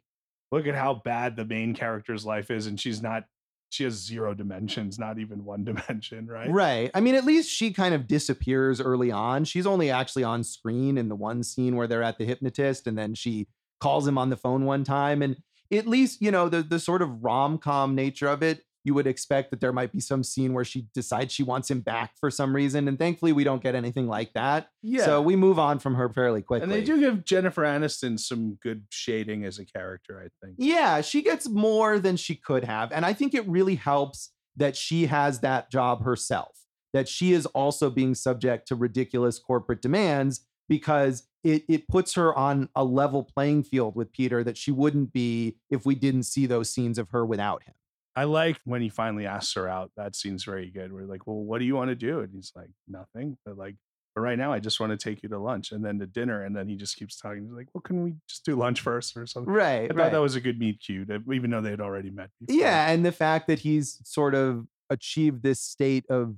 look at how bad the main character's life is, and she's not. She has zero dimensions, not even one dimension, right? Right. I mean, at least she kind of disappears early on. She's only actually on screen in the one scene where they're at the hypnotist, and then she calls him on the phone one time. And at least, you know, the the sort of rom-com nature of it, you would expect that there might be some scene where she decides she wants him back for some reason. And thankfully we don't get anything like that. Yeah. So we move on from her fairly quickly. and they do give Jennifer Aniston some good shading as a character, I think. Yeah, she gets more than she could have. And I think it really helps that she has that job herself, that she is also being subject to ridiculous corporate demands because it, it puts her on a level playing field with Peter that she wouldn't be if we didn't see those scenes of her without him. I like when he finally asks her out. That scene's very good. We're like, well, what do you want to do? And he's like, nothing. But like, but right now, I just want to take you to lunch and then to dinner. And then he just keeps talking. He's like, well, can we just do lunch first or something? Right. I thought that was a good meet cute, uh, even though they had already met before. Yeah, and the fact that he's sort of achieved this state of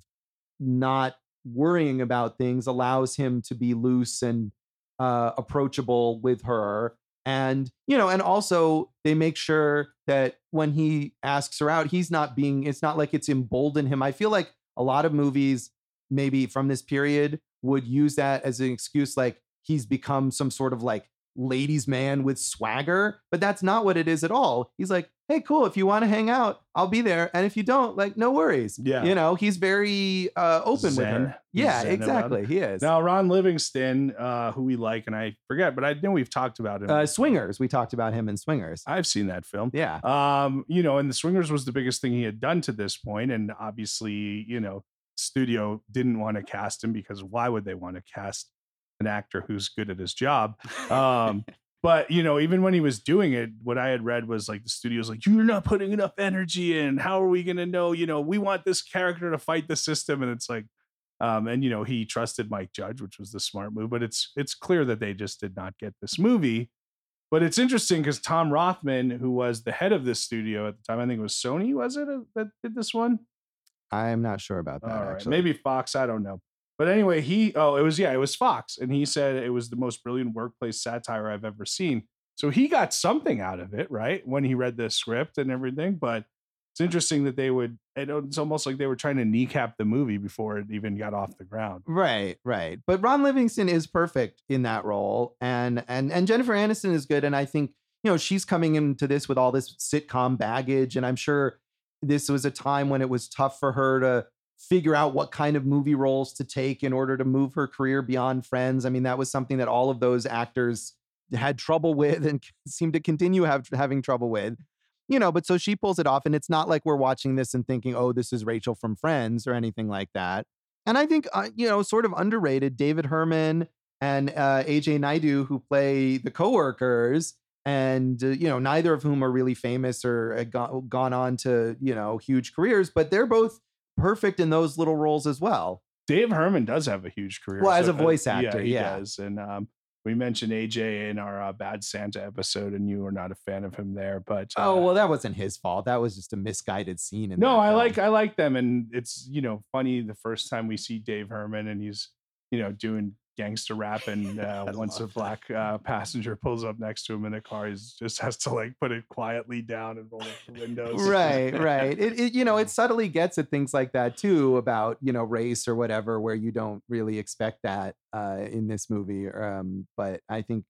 not worrying about things allows him to be loose and uh, approachable with her. And, you know, and also they make sure that when he asks her out, he's not being, it's not like it's emboldened him. I feel like a lot of movies, maybe from this period, would use that as an excuse, like he's become some sort of like ladies' man with swagger, but that's not what it is at all. He's like, hey, cool. If you want to hang out, I'll be there. And if you don't, like, no worries. Yeah. You know, he's very uh, open with Zen. her. Yeah, Zen exactly. He is. Now, Ron Livingston, uh, who we like, and I forget, but I know we've talked about him. uh, Swingers. We talked about him in Swingers. I've seen that film. Yeah. Um, you know, and the Swingers was the biggest thing he had done to this point, and obviously, you know, studio didn't want to cast him because why would they want to cast an actor who's good at his job? Um, but you know, even when he was doing it, what I had read was like the studio's like, "You're not putting enough energy in. How are we going to know? You know, we want this character to fight the system." And it's like, um, and you know, he trusted Mike Judge, which was the smart move. But it's it's clear that they just did not get this movie. But it's interesting because Tom Rothman, who was the head of this studio at the time, I think it was Sony, was it uh, that did this one? I'm not sure about that, right, actually. maybe Fox. I don't know. But anyway, he oh, it was yeah, it was Fox, and he said it was the most brilliant workplace satire I've ever seen. So he got something out of it, right? When he read the script and everything. But it's interesting that they would. It's almost like they were trying to kneecap the movie before it even got off the ground. Right, right. But Ron Livingston is perfect in that role, and and and Jennifer Aniston is good. And I think you know she's coming into this with all this sitcom baggage, and I'm sure this was a time when it was tough for her to figure out what kind of movie roles to take in order to move her career beyond Friends. I mean, that was something that all of those actors had trouble with and seem to continue have, having trouble with. You know, but so she pulls it off, and it's not like we're watching this and thinking, "Oh, this is Rachel from Friends" or anything like that. And I think, uh, you know, sort of underrated David Herman and uh, AJ Naidu, who play the coworkers. and uh, you know neither of whom are really famous or had gone on to you know huge careers, but they're both perfect in those little roles as well. Dave Herman does have a huge career. Well, as a voice uh, actor, he yeah. does. And um, we mentioned AJ in our uh, Bad Santa episode, and you were not a fan of him there. But Oh uh, well, that wasn't his fault. That was just a misguided scene. In no, I film. like I like them, and it's you know funny the first time we see Dave Herman, and he's you know doing gangster rap, and uh, once a black uh, passenger pulls up next to him in a car, he just has to like put it quietly down and roll up the windows. right right it, it you know it subtly gets at things like that too about you know race or whatever where you don't really expect that uh in this movie um but i think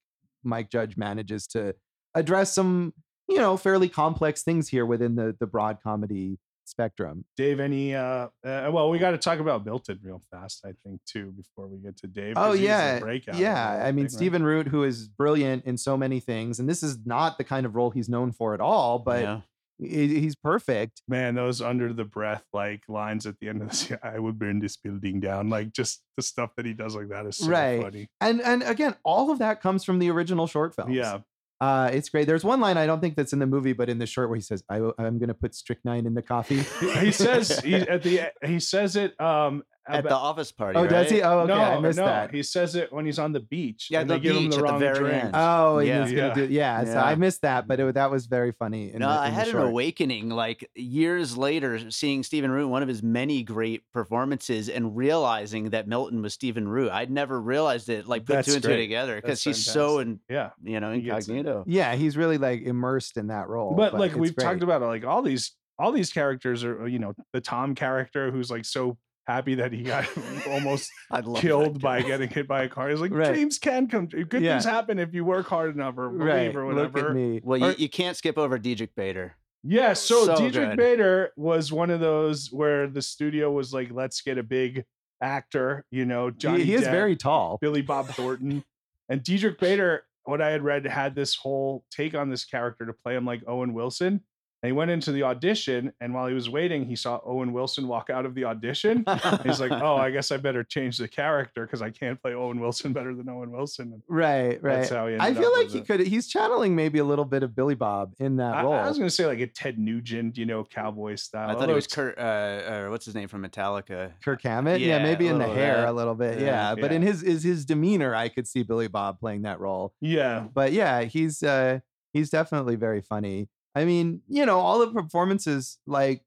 mike judge manages to address some you know fairly complex things here within the the broad comedy spectrum Dave, any uh, uh well, we got to talk about Milton real fast, I think, too, before we get to Dave. Oh yeah, breakout yeah. I mean, thing, right? Stephen Root, who is brilliant in so many things, and this is not the kind of role he's known for at all, but yeah. he's perfect. Man, those under the breath like lines at the end of this, I would burn this building down. Like just the stuff that he does like that is so Right. funny. And and again, all of that comes from the original short films. Yeah. Uh, it's great. There's one line I don't think that's in the movie, but in the short where he says, I, "I'm going to put strychnine in the coffee." He says he at the he says it um At the office party. oh, does he? Oh, okay. no, I missed no, that. He says it when he's on the beach. Yeah, and the they give him beach the at the very drink. end. Oh, he Yeah. was gonna Yeah. do yeah. So Yeah. I missed that, but it, that was very funny. In no, the, I in the had an awakening like years later, seeing Stephen Root, one of his many great performances, and realizing that Milton was Stephen Root. I'd never realized it, like put That's two and two together, because That's he's so in, Yeah. you know, He incognito. Yeah, he's really like immersed in that role. but like we've great. talked about it, like all these all these characters are you know the tom character who's like so happy that he got almost I love that killed by getting hit by a car he's like Right. dreams can come true good Yeah. things happen if you work hard enough or believe right. or Look whatever at me. Well, you, Or- you can't skip over Diedrich Bader. yeah so, So Diedrich good. bader was one of those where the studio was like let's get a big actor you know johnny he, he is Depp, very tall. billy bob thornton and Diedrich bader what i had read had this whole take on this character to play him like owen wilson and he went into the audition and while he was waiting he saw owen wilson walk out of the audition He's like, oh, I guess I better change the character because I can't play Owen Wilson better than Owen Wilson. And right, right. That's how he I feel up like he it. could. He's channeling maybe a little bit of Billy Bob in that I, role. I was going to say like a Ted Nugent, you know, cowboy style. I thought although it was it's- Kurt, uh, or what's his name from Metallica? Kirk Hammett, yeah, Yeah, maybe in the hair that. a little bit, yeah. Yeah. But Yeah. in his is his demeanor, I could see Billy Bob playing that role. Yeah. But yeah, he's uh he's definitely very funny. I mean, you know, all the performances, like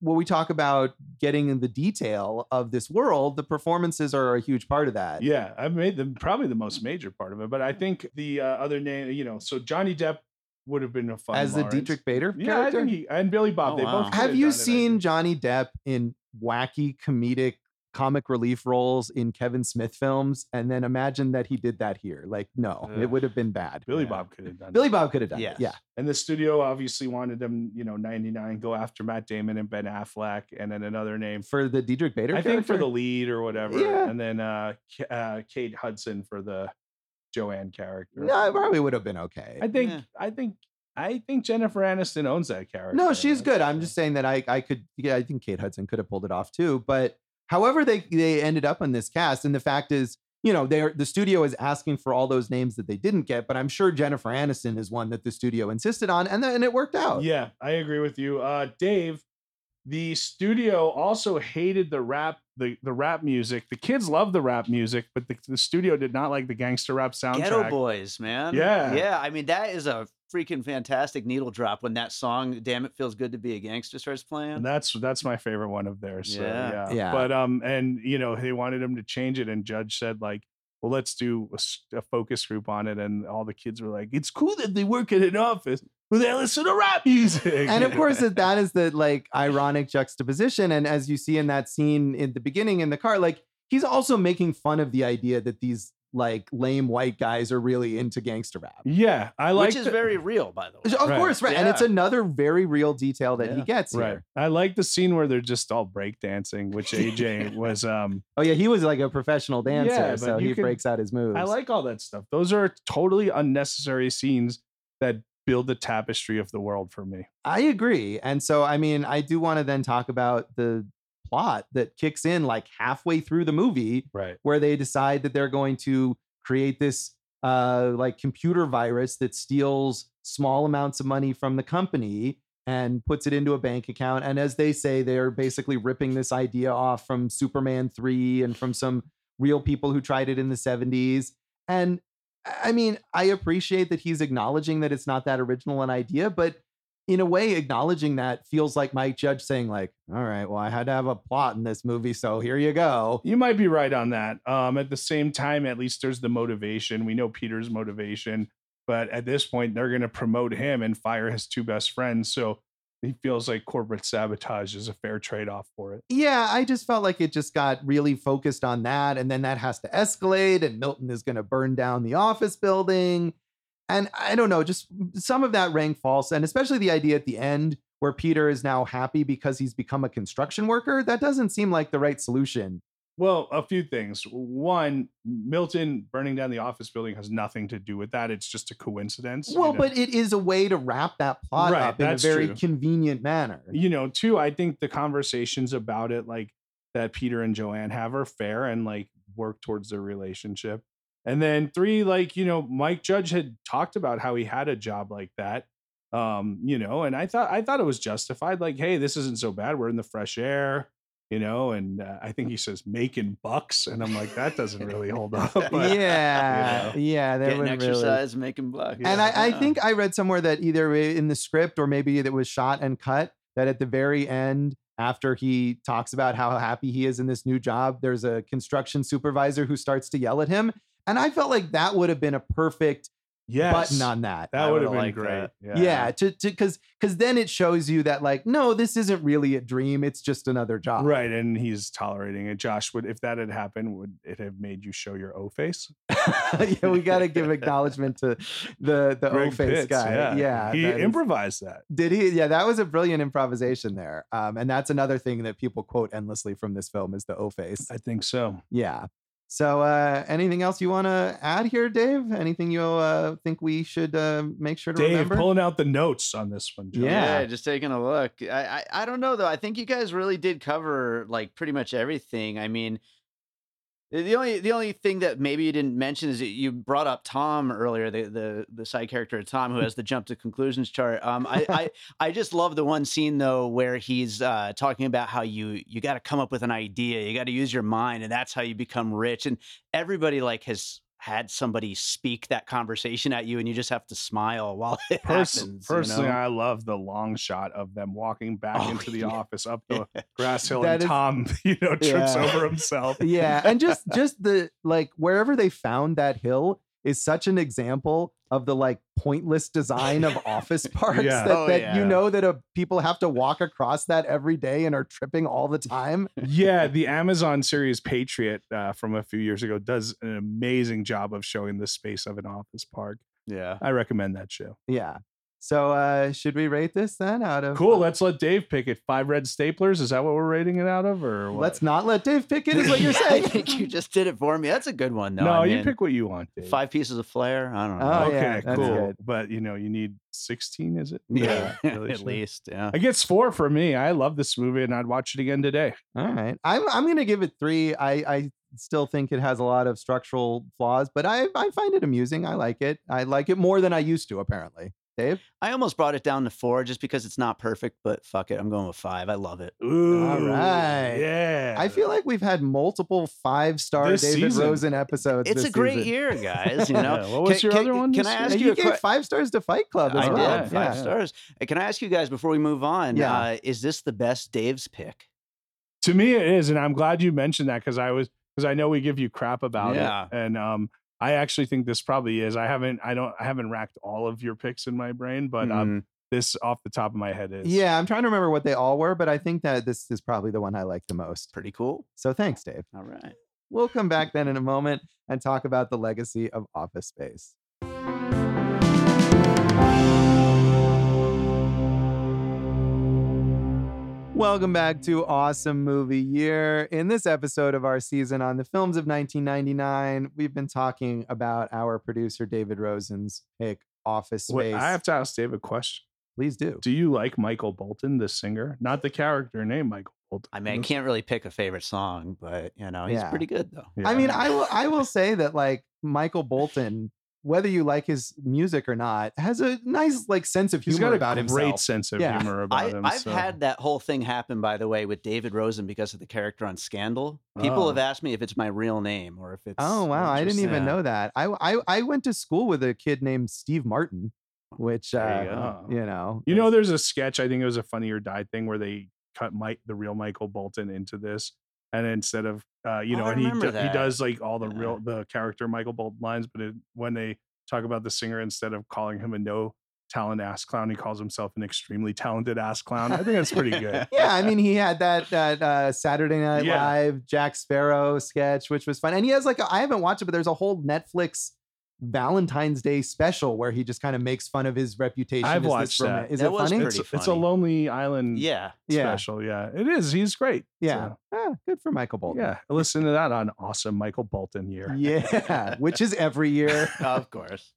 when we talk about getting in the detail of this world, the performances are a huge part of that. Yeah. I've made them probably the most major part of it. But I think the uh, other name, you know, so Johnny Depp would have been a fun As the Diedrich Bader Yeah, character. I think he and Billy Bob. Oh, they wow. both. Have you done it, seen. Johnny Depp in wacky comedic comic relief roles in Kevin Smith films? And then imagine that he did that here. Like, no, it would have been bad. Billy Yeah. Bob could have done. Billy it. Bob could have done Yes. it. Yeah. And the studio obviously wanted them, you know, 99, go after Matt Damon and Ben Affleck, and then another name For the Diedrich Bader I think for the lead or whatever. Yeah. And then uh, K- uh, Kate Hudson for the Joanne character. No, it probably would have been okay. I think Yeah. I think I think Jennifer Aniston owns that character. No, she's good. I'm just saying that I I could yeah, I think Kate Hudson could have pulled it off too. But however they they ended up on this cast, and the fact is, you know, they're the studio is asking for all those names that they didn't get, but I'm sure Jennifer Aniston is one that the studio insisted on, and then and it worked out. Yeah, I agree with you. Uh Dave, the studio also hated the rap the, the rap music. The kids love the rap music, but the, the studio did not like the gangster rap soundtrack. Geto Boys, man. Yeah. Yeah. I mean, that is a freaking fantastic needle drop when that song, Damn It Feels Good to Be a Gangster, starts playing. And that's that's my favorite one of theirs. So, Yeah. yeah. Yeah. But um, and you know, they wanted him to change it, and Judge said like, well, let's do a focus group on it, and all the kids were like, it's cool that they work in an office, but they listen to rap music. and of course that that is the like ironic juxtaposition and as you see in that scene in the beginning in the car like he's also making fun of the idea that these like lame white guys are really into gangster rap yeah, I like Which is the- very real, by the way. of Right. course right and it's another very real detail that he gets right. here I like the scene where they're just all breakdancing, which AJ was. um oh yeah he was like a professional dancer Yeah, so he can- breaks out his moves I like all that stuff. Those are totally unnecessary scenes that build the tapestry of the world for me. I agree. And so, I mean, I do want to then talk about the plot that kicks in like halfway through the movie Right. where they decide that they're going to create this uh, like computer virus that steals small amounts of money from the company and puts it into a bank account. And as they say, they're basically ripping this idea off from Superman 3 and from some real people who tried it in the 70s. And I mean, I appreciate that he's acknowledging that it's not that original an idea, but in a way, acknowledging that feels like Mike Judge saying, like, all right, well, I had to have a plot in this movie, so here you go. You might be right on that. Um, at the same time, at least there's the motivation. We know Peter's motivation, but at this point, they're going to promote him and fire his two best friends. So he feels like corporate sabotage is a fair trade off for it. Yeah, I just felt like it just got really focused on that. And then that has to escalate, and Milton is going to burn down the office building. And I don't know, just some of that rang false. And especially the idea at the end where Peter is now happy because he's become a construction worker. That doesn't seem like the right solution. Well, a few things. One, Milton burning down the office building has nothing to do with that. It's just a coincidence. Well, you know? but it is a way to wrap that plot right, up in a very true. convenient manner. You know, two, I think the conversations about it, like that Peter and Joanne have, are fair and like work towards their relationship. And then three, like, you know, Mike Judge had talked about how he had a job like that. Um, you know, and I thought I thought it was justified. Like, hey, this isn't so bad. We're in the fresh air, you know, and uh, I think he says making bucks, and I'm like, that doesn't really hold up. But, yeah, you know. yeah, that getting exercise, really... making bucks. And yeah. I, I think I read somewhere that either in the script or maybe it was shot and cut that at the very end after he talks about how happy he is in this new job, there's a construction supervisor who starts to yell at him. And I felt like that would have been a perfect yes, button on that. That would have been great. Yeah. yeah, to to because because then it shows you that like no, this isn't really a dream. It's just another job. Right, and he's tolerating it. Josh, would if that had happened, would it have made you show your O face? yeah, we got to give acknowledgement to the the O face guy. Yeah, yeah he improvised is, that. Did he? Yeah, that was a brilliant improvisation there. Um, and that's another thing that people quote endlessly from this film is the O face. I think so. Yeah. So, uh, anything else you want to add here, Dave? Anything you uh, think we should uh, make sure to Dave, remember? pulling out the notes on this one. John. Yeah. yeah, just taking a look. I, I I don't know though. I think you guys really did cover like pretty much everything. I mean, the only the only thing that maybe you didn't mention is that you brought up Tom earlier, the the the side character of Tom who has the jump to conclusions chart. Um, I I, I just love the one scene though where he's uh, talking about how you you got to come up with an idea, you got to use your mind, and that's how you become rich. And everybody like has had somebody speak that conversation at you and you just have to smile while it Pers- happens. Personally, you know? I love the long shot of them walking back oh, into the yeah. office up the grass hill that and is, Tom, you know, trips yeah. over himself. Yeah. And just just the like wherever they found that hill, is such an example of the like pointless design of office parks yeah. that, oh, that yeah. you know that a, people have to walk across that every day and are tripping all the time. Yeah, the Amazon series Patriot uh, from a few years ago does an amazing job of showing the space of an office park. Yeah, I recommend that show. Yeah, so uh should we rate this then out of Cool, let's let Dave pick it. Five red staplers. Is that what we're rating it out of? Or what? let's not let Dave pick it, is what you're saying. I think you just did it for me. That's a good one, though. No, I you mean, pick what you want, Dave. Five pieces of flair. I don't know. Oh, okay, yeah, cool. Good. But you know, you need 16, is it? Yeah, really at least. Yeah. I guess four for me. I love this movie and I'd watch it again today. All right. I'm I'm gonna give it three. I I still think it has a lot of structural flaws, but I I find it amusing. I like it. I like it more than I used to, apparently. Dave? I almost brought it down to four just because it's not perfect, but fuck it. I'm going with five. I love it. Ooh, All right. Yeah. I feel like we've had multiple five star David season. Rosen episodes. It's a great season. year, guys. You know, yeah. what was can, your can, other one? Can I ask you? You, gave five stars to Fight Club. I well. did five yeah. stars. Can I ask you guys before we move on? Yeah. Uh, is this the best Dave's pick? To me, it is, and I'm glad you mentioned that because I was because I know we give you crap about yeah. it, and um, I actually think this probably is. I haven't, I don't, I haven't racked all of your picks in my brain, but mm-hmm. um, this off the top of my head is. Yeah, I'm trying to remember what they all were, but I think that this is probably the one I like the most. Pretty cool. So thanks, Dave. All right. We'll come back then in a moment and talk about the legacy of Office Space. Welcome back to Awesome Movie Year. In this episode of our season on the films of 1999, we've been talking about our producer David Rosen's pick, Office Space. Wait, I have to ask Dave a question. Please do. Do you like Michael Bolton, the singer? Not the character name, Michael Bolton. I mean, I can't really pick a favorite song, but you know, he's Yeah. pretty good though. I mean, I will I will say that like Michael Bolton whether you like his music or not, has a nice like sense of He's humor got a about great himself. sense of Yeah. humor about I, him. I've so. had that whole thing happen, by the way, with David Rosen because of the character on Scandal. People Oh. have asked me if it's my real name or if it's. Oh wow, I didn't even know that. I, I I went to school with a kid named Steve Martin, which There uh, you go. you know, You know, there's a sketch. I think it was a Funny or Die thing where they cut Mike, the real Michael Bolton, into this, and instead of uh, you Oh, know, and he do- he does like all the Yeah. real the character Michael Bolton lines, but it, when they talk about the singer, instead of calling him a no talent ass clown, he calls himself an extremely talented ass clown. I think that's pretty good. yeah, I mean, he had that that uh, Saturday Night Yeah. Live Jack Sparrow sketch, which was fun, and he has like a, I haven't watched it, but there's a whole Netflix Valentine's Day special where he just kind of makes fun of his reputation. I've as watched roman- that. Is That it funny? pretty It's, it's a. Lonely Island Yeah. Yeah. special. Yeah, it is. He's great. Yeah, So, Ah, good for Michael Bolton. yeah. Listen to that on awesome Michael Bolton year. Yeah, which is every year. of course.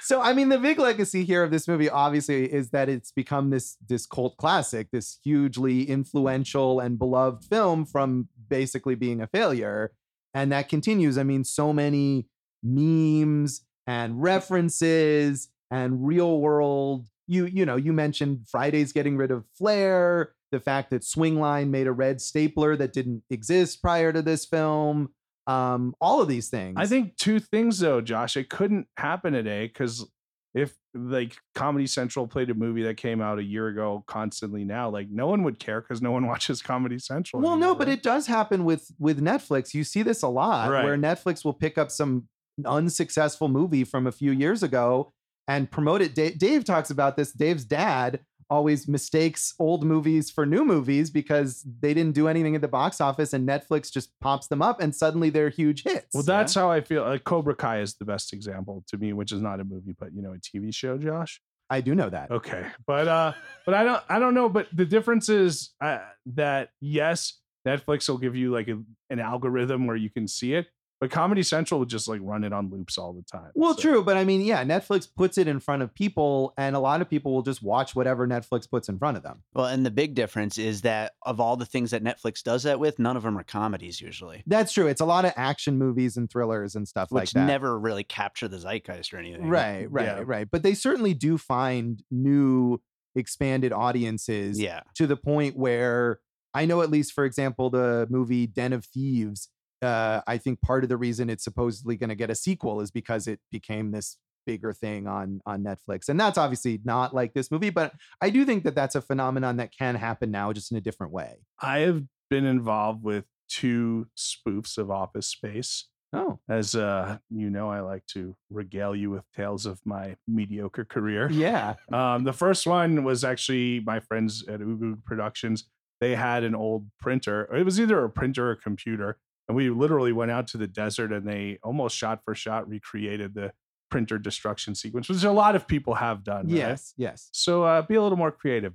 so I mean, the big legacy here of this movie, obviously, is that it's become this this cult classic, this hugely influential and beloved film from basically being a failure, and that continues. I mean, so many memes and references and real world. You you know, you mentioned Friday's getting rid of Flair, the fact that Swingline made a red stapler that didn't exist prior to this film. Um, all of these things. I think two things though, Josh. It couldn't happen today because if like Comedy Central played a movie that came out a year ago constantly now, like no one would care because no one watches Comedy Central. Well, no, anymore, but it does happen with with Netflix. You see this a lot, Right. where Netflix will pick up some unsuccessful movie from a few years ago and promote it. Dave, Dave talks about this. Dave's dad always mistakes old movies for new movies because they didn't do anything at the box office, and Netflix just pops them up, and suddenly they're huge hits. Well, that's how I feel. Like Cobra Kai is the best example to me, which is not a movie, but you know, a TV show, Josh. I do know that. Okay, but uh, but I don't, I don't know. But the difference is uh, that yes, Netflix will give you like a, an algorithm where you can see it, but Comedy Central would just like run it on loops all the time. Well, So- true, but I mean, yeah, Netflix puts it in front of people, and a lot of people will just watch whatever Netflix puts in front of them. Well, and the big difference is that of all the things that Netflix does that with, none of them are comedies usually, That's true. It's a lot of action movies and thrillers and stuff like which that. never really capture the zeitgeist or anything. Right, right, Yeah. right. But they certainly do find new expanded audiences Yeah. to the point where I know, at least for example, the movie Den of Thieves. Uh, I think part of the reason it's supposedly going to get a sequel is because it became this bigger thing on on Netflix, and that's obviously not like this movie. But I do think that that's a phenomenon that can happen now, just in a different way. I have been involved with two spoofs of Office Space. Oh, As uh, you know, I like to regale you with tales of my mediocre career. yeah. Um, the first one was actually my friends at Ugu Productions. They had an old printer. It was either a printer or a computer. And we literally went out to the desert and they almost shot for shot recreated the printer destruction sequence, which a lot of people have done. right? Yes, yes. So uh, be a little more creative.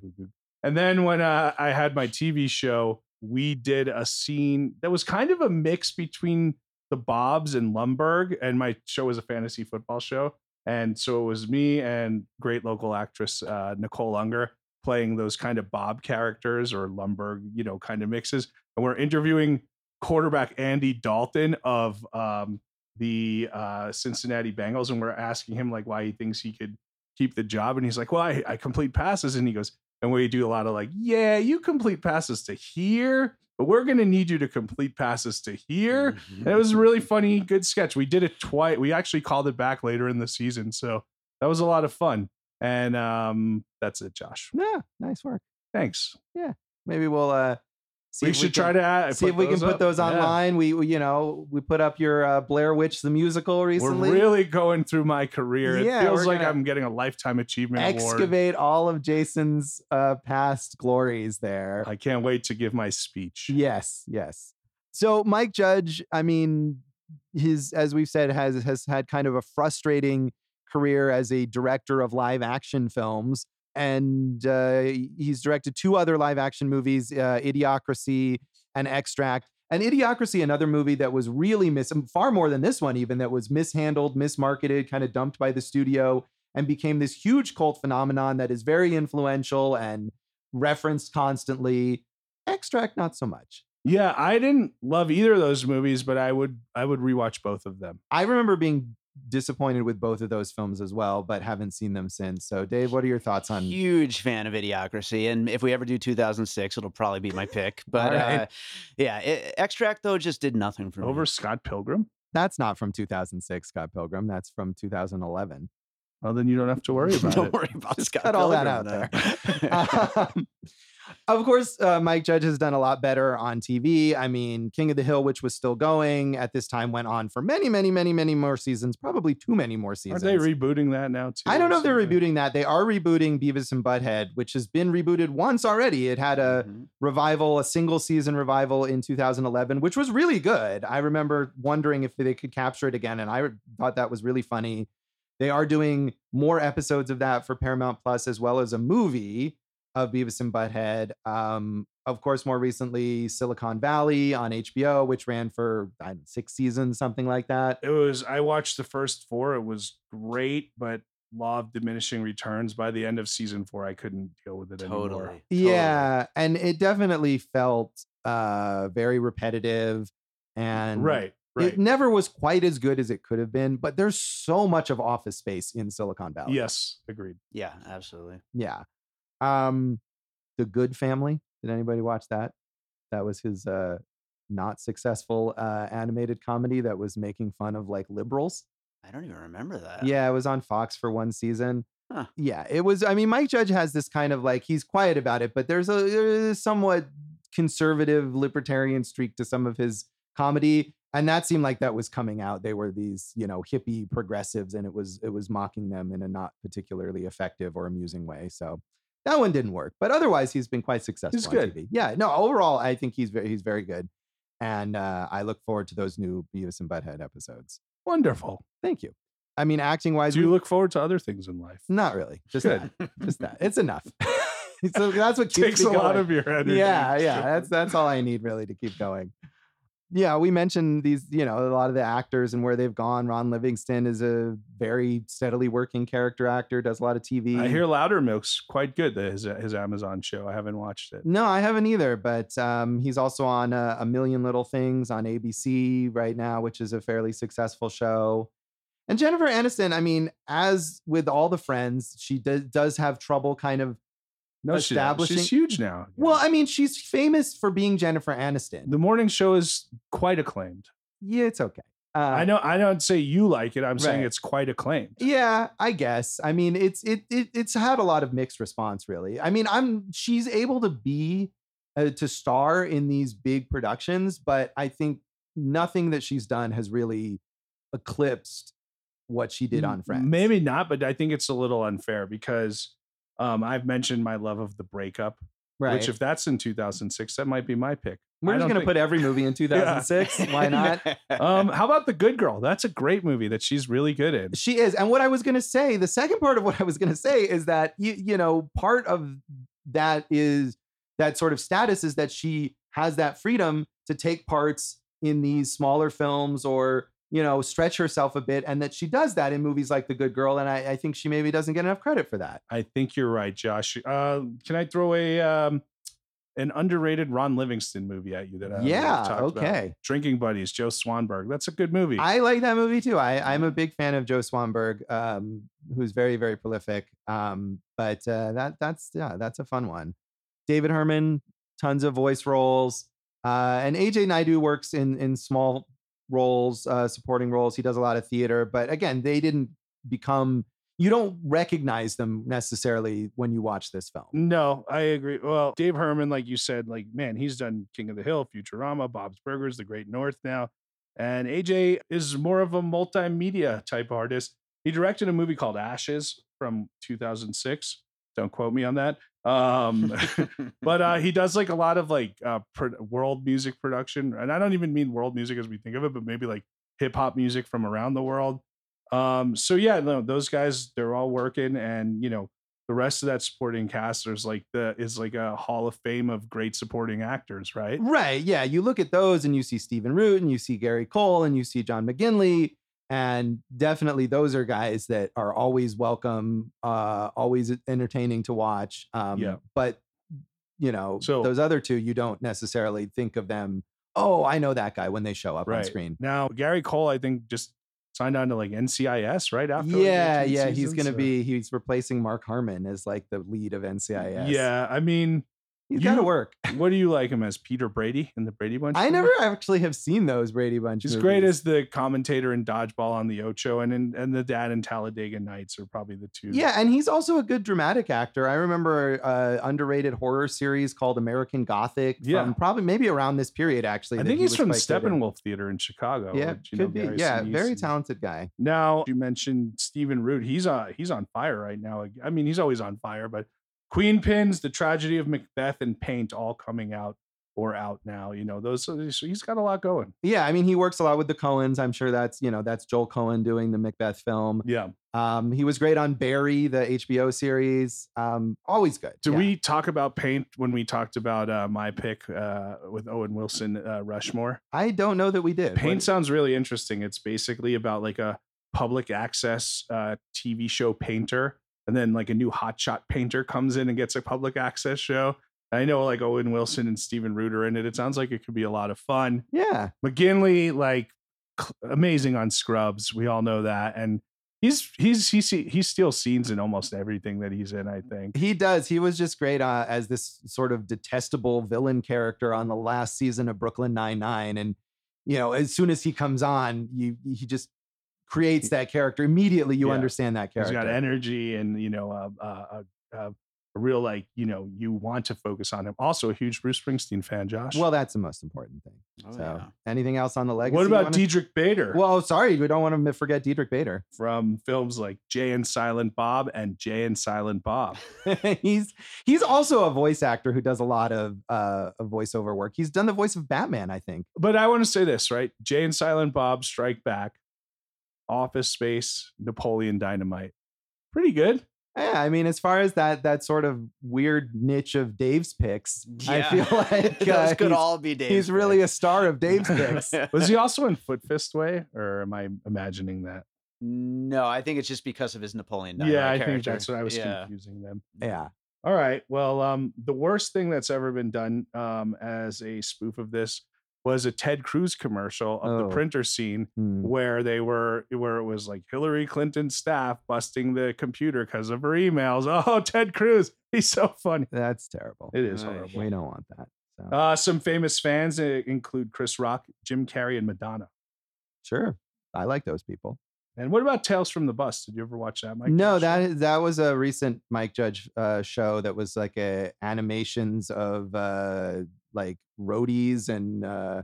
And then when uh, I had my TV show, we did a scene that was kind of a mix between the Bobs and Lumbergh, and my show was a fantasy football show. And so it was me and great local actress uh, Nicole Unger playing those kind of Bob characters or Lumbergh, you know, kind of mixes. And we're interviewing quarterback Andy Dalton of um, the uh, Cincinnati Bengals, and we're asking him like why he thinks he could keep the job. And he's like, Well, I, I complete passes. And he goes, And we do a lot of like, Yeah, you complete passes to here, but we're going to need you to complete passes to here. And it was a really funny, good sketch. We did it twice. We actually called it back later in the season. So that was a lot of fun. And um, that's it, Josh. Yeah, nice work. Thanks. Yeah, maybe we'll uh see we should can- try to add, see if we can put up. those Yeah. online. We, we, you know, we put up your uh, Blair Witch the musical recently. We're really going through my career. It feels like I'm getting a lifetime achievement award. excavate all of Jason's uh, past glories there. I can't wait to give my speech. Yes, yes. So Mike Judge, I mean, his as we've said has has had kind of a frustrating career as a director of live action films, and uh, he's directed two other live action movies, uh, Idiocracy and Extract. And Idiocracy, another movie that was really mis far more than this one, even that was mishandled, mismarketed, kind of dumped by the studio, and became this huge cult phenomenon that is very influential and referenced constantly. Extract, not so much. Yeah, I didn't love either of those movies, but I would I would rewatch both of them. I remember being disappointed with both of those films as well, but haven't seen them since. So, Dave, what are your thoughts on? Huge fan of Idiocracy, and if we ever do 2006, it'll probably be my pick. But right. uh, yeah, it, Extract though just did nothing for Over me. Over Scott Pilgrim? That's not from 2006, Scott Pilgrim. That's from 2011. Well, then you don't have to worry about it. Don't it. worry about Just Scott cut all that Pilgrim, out there. um, of course, uh, Mike Judge has done a lot better on TV. I mean, King of the Hill, which was still going at this time, went on for many, many, many, many more seasons. Probably too many more seasons. Aren't they rebooting that now too? I don't know if they're rebooting that. They are rebooting Beavis and Butthead, which has been rebooted once already. It had a Mhm. revival, a single season revival in 2011, which was really good. I remember wondering if they could capture it again, and I thought that was really funny. They are doing more episodes of that for Paramount Plus, as well as a movie of Beavis and Butthead. Um, of course, more recently, Silicon Valley on HBO, which ran for I don't know, six seasons, something like that. It was. I watched the first four. It was great, but law of diminishing returns. By the end of season four, I couldn't deal with it anymore. Totally. Yeah, and it definitely felt uh, very repetitive, and Right. Right. It never was quite as good as it could have been, but there's so much of office space in Silicon Valley. yes. Agreed. Yeah, absolutely. Yeah. Um The Good Family. Did anybody watch that? That was his uh not successful uh animated comedy that was making fun of like liberals. I don't even remember that. Yeah, it was on Fox for one season. Huh. Yeah, it was. I mean, Mike Judge has this kind of like he's quiet about it, but there's a, there's a somewhat conservative libertarian streak to some of his comedy, and that seemed like that was coming out. They were these, you know, hippie progressives, and it was it was mocking them in a not particularly effective or amusing way. So that one didn't work, but otherwise he's been quite successful. He's on good. TV. Yeah, no, overall I think he's very he's very good, and uh, I look forward to those new Beavis and Butthead episodes. Wonderful. Thank you. I mean, acting wise, Do you look forward to other things in life? not really. Just Good. that. Just that. It's enough. so that's what keeps Takes a lot of your energy. Yeah, yeah. That's that's all I need really to keep going. Yeah, we mentioned these, you know, a lot of the actors and where they've gone. Ron Livingston is a very steadily working character actor, does a lot of TV. I hear Loudermilk's quite good. His his Amazon show. I haven't watched it. No, I haven't either, but um, he's also on uh, a million little things on ABC right now, which is a fairly successful show. And Jennifer Aniston, I mean, as with all the friends, she does does have trouble kind of. No, she, Establishing- she's huge now. Well, I mean, she's famous for being Jennifer Aniston. the morning show is quite acclaimed. Yeah, it's okay. Uh, I know. I don't say you like it. I'm saying it's quite acclaimed. Yeah, I guess. I mean, it's it, it it's had a lot of mixed response, really. I mean, I'm she's able to be uh, to star in these big productions, but I think nothing that she's done has really eclipsed what she did on Friends. Maybe not, but I think it's a little unfair because um, I've mentioned my love of the breakup. right. Which, if that's in 2006, that might be my pick. We're just gonna think- put every movie in 2006. Why not? Um, how about the Good Girl? That's a great movie that she's really good in. She is. And what I was going to say, the second part of what I was going to say is that you you know, part of that is that sort of status is that she has that freedom to take parts in these smaller films or you know stretch herself a bit and that she does that in movies like the good girl and i, I think she maybe doesn't get enough credit for that I think you're right, Josh. Uh, can I throw a um, an underrated Ron Livingston movie at you that I Yeah, talked about? okay. Drinking Buddies, Joe Swanberg. That's a good movie. i like that movie too I, i'm a big fan of joe swanberg um, who's very very prolific um, but uh, that that's yeah that's a fun one david herman tons of voice roles uh, and aj naidu works in in small roles uh, supporting roles he does a lot of theater but again they didn't become you don't recognize them necessarily when you watch this film No, I agree. Well, Dave Herman, like you said, like man, he's done King of the Hill, Futurama, Bob's Burgers, The Great North now, and AJ is more of a multimedia type artist. He directed a movie called Ashes from 2006. Don't quote me on that. Um, but uh, he does like a lot of like uh, pro- world music production, and I don't even mean world music as we think of it, but maybe like hip hop music from around the world. Um, so yeah, no, those guys they're all working, and you know the rest of that supporting cast there's like the is like a hall of fame of great supporting actors, right? Right. Yeah. You look at those and you see Stephen Root and you see Gary Cole and you see John McGinley. And definitely those are guys that are always welcome, uh, always entertaining to watch. Um, Yeah. But, you know, So- those other two, you don't necessarily think of them, oh, I know that guy when they show up on screen. Now Gary Cole, I think just signed on to like NCIS right after. like, yeah, 18 yeah. He's gonna so- be he's replacing Mark Harmon as like the lead of NCIS. Yeah, I mean, he's gotta work. what do you like him as Peter Brady in the Brady Bunch? I never actually have seen those Brady Bunch. He's movies. great as the commentator in Dodgeball on the Ocho, and in, and the dad in Talladega Nights are probably the two. Yeah, and he's also a good dramatic actor. I remember uh underrated horror series called American Gothic. Yeah. probably maybe around this period actually. I think he's was from good in. Steppenwolf Theater in Chicago. Yeah, which, you know, could be. Gary Yeah, Sinise very and- talented guy. Now you mentioned Stephen Root. He's on he's on fire right now. I mean, he's always on fire, but Queen Pins, The Tragedy of Macbeth, and Paint all coming out or out now. You know, those so he's got a lot going. Yeah, I mean, he works a lot with the Coens. I'm sure that's you know that's Joel Coen doing the Macbeth film. Yeah. Um, he was great on Barry, the HBO series. Um, always good. Did Yeah. we talk about Paint when we talked about uh, my pick uh, with Owen Wilson, uh, Rushmore? I don't know that we did. Paint What- sounds really interesting. It's basically about like a public access uh, TV show painter, and then like a new hotshot painter comes in and gets a public access show. I know like Owen Wilson and Stephen Root are in it. It sounds like it could be a lot of fun. yeah, McGinley, like amazing on Scrubs. We all know that, and he's he's he's he steals scenes in almost everything that he's in. I think. he does. He was just great uh, as this sort of detestable villain character on the last season of Brooklyn Nine Nine, and you know, as soon as he comes on, you he just creates that character immediately. You Yeah. understand that He's character. got energy and you know uh, uh, uh, uh, a real like you know you want to focus on him. Also a huge Bruce Springsteen fan, Josh. Well, that's the most important thing. Oh, so, yeah. anything else on the legacy? what about Diedrich Bader? Well, sorry, we don't want to forget Diedrich Bader. from films like Jay and Silent Bob and Jay and Silent Bob. he's he's also a voice actor who does a lot of uh of voiceover work. He's done the voice of Batman, I think. But I want to say this, right? Jay and Silent Bob Strike Back, Office Space, Napoleon Dynamite. Pretty good. Yeah, I mean, as far as that that sort of weird niche of Dave's picks, I feel like those uh, could he's, all be Dave's he's really a star of Dave's picks. Was he also in Foot Fist Way, or am I imagining that? no, I think it's just because of his Napoleon. Dynamite yeah, Dynamite I think that's what I was Yeah. confusing them. yeah. All right. Well, um, the worst thing that's ever been done um, as a spoof of this was a Ted Cruz commercial of Oh. the printer scene Hmm. where they were where it was like Hillary Clinton's staff busting the computer because of her emails. Oh, Ted Cruz, he's so funny. That's terrible. It is horrible. We don't want that. So Uh, some famous fans uh, include Chris Rock, Jim Carrey, and Madonna. sure. I like those people. And what about Tales from the Bus? Did you ever watch that, Mike? no, Judge show? that was a recent Mike Judge uh, show that was like a animations of uh, like roadies and uh,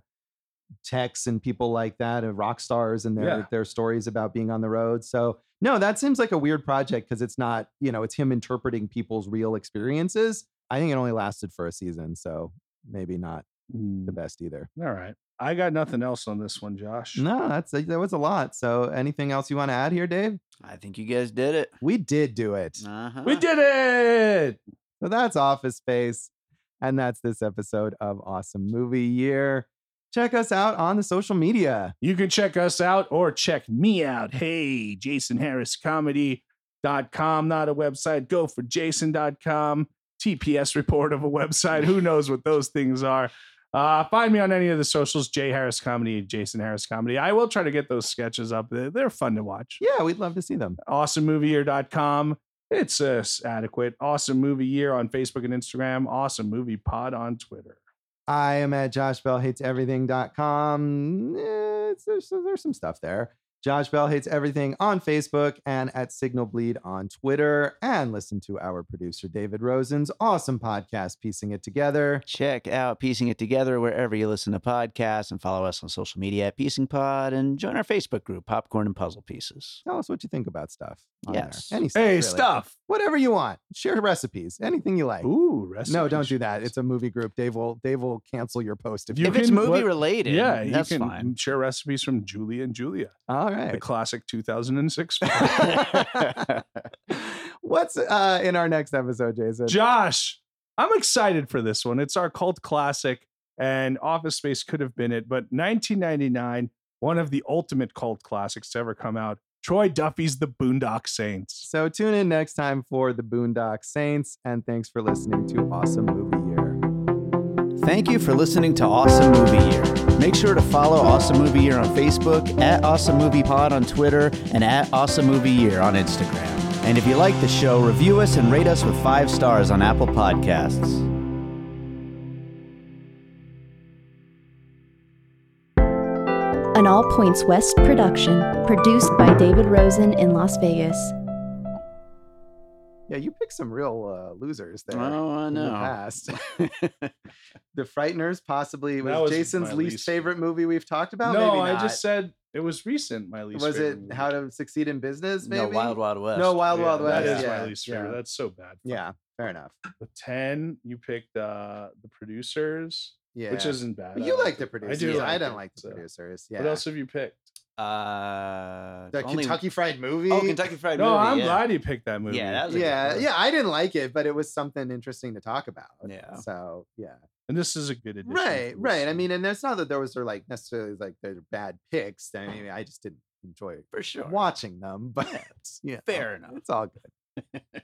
techs and people like that, uh, rock stars and their Yeah. their stories about being on the road. So no, that seems like a weird project because it's not you know it's him interpreting people's real experiences. I think it only lasted for a season, so maybe not the Mm, best either. all right. I got nothing else on this one, Josh. No, that's that was a lot. So anything else you want to add here, Dave? I think you guys did it. We did do it. Uh-huh. We did it. So that's Office Space. And that's this episode of Awesome Movie Year. Check us out on the social media. You can check us out or check me out. Hey, Jason Harris Comedy. Dot com, not a website. Go for jason.com. TPS report of a website. Who knows what those things are? Uh, find me on any of the socials, Jay Harris Comedy, Jason Harris Comedy. I will try to get those sketches up. They're, they're fun to watch. Yeah, we'd love to see them. awesomemovieyear.com. It's uh, adequate. Awesome Movie Year on Facebook and Instagram. Awesome Movie Pod on Twitter. I am at joshbellhateseverything.com. Eh, there's, there's some stuff there. Josh Bell Hates Everything on Facebook and at Signal Bleed on Twitter. And listen to our producer, David Rosen's awesome podcast, Piecing It Together. Check out Piecing It Together wherever you listen to podcasts and follow us on social media at Piecing Pod and join our Facebook group, Popcorn and Puzzle Pieces. Tell us what you think about stuff. on there. Yes. Any stuff, Hey, really. stuff. Whatever you want. Share recipes, anything you like. Ooh, recipes. No, don't do that. It's a movie group. Dave will Dave will cancel your post if You you. if it's movie what- related, Yeah, you that's can fine. share recipes from Julia and Julia, All the right. classic 2006. What's uh, in our next episode, Jason? Josh, I'm excited for this one. It's our cult classic, and Office Space could have been it, but 1999, one of the ultimate cult classics to ever come out. Troy Duffy's The Boondock Saints. so tune in next time for the Boondock Saints, and thanks for listening to Awesome Movie Year. Thank you for listening to Awesome Movie Year. Make sure to follow Awesome Movie Year on Facebook, at Awesome Movie Pod on Twitter, and at Awesome Movie Year on Instagram. And if you like the show, review us and rate us with five stars on Apple Podcasts. An All Points West production, produced by David Rosen in Las Vegas. Yeah, you picked some real uh, losers there. Oh, I in the know. past. the Frighteners possibly was, was Jason's my least, least- favorite movie we've talked about. no, Maybe I not. just said it was recent. My least. Favorite was it movie. How to Succeed in Business? Maybe No, Wild Wild West. No, Wild Wild West. That is yeah, my least favorite. That's so bad. yeah, fair enough. The ten, you picked uh, the producers, Yeah, which isn't bad. But I you like the it. producers. I do. Yeah, like I don't it, like the so. producers. Yeah. What else have you picked? Uh, The only- Kentucky Fried Movie. Oh, Kentucky Fried No, Movie. I'm yeah. glad you picked that movie. Yeah, that was Yeah, yeah. I didn't like it, but it was something interesting to talk about. Yeah. So yeah. and this is a good addition. Right, right. this. I mean, and it's not that there was are like necessarily like they're bad picks. I mean, I just didn't enjoy For sure. watching them, but yeah, Fair enough. It's all good.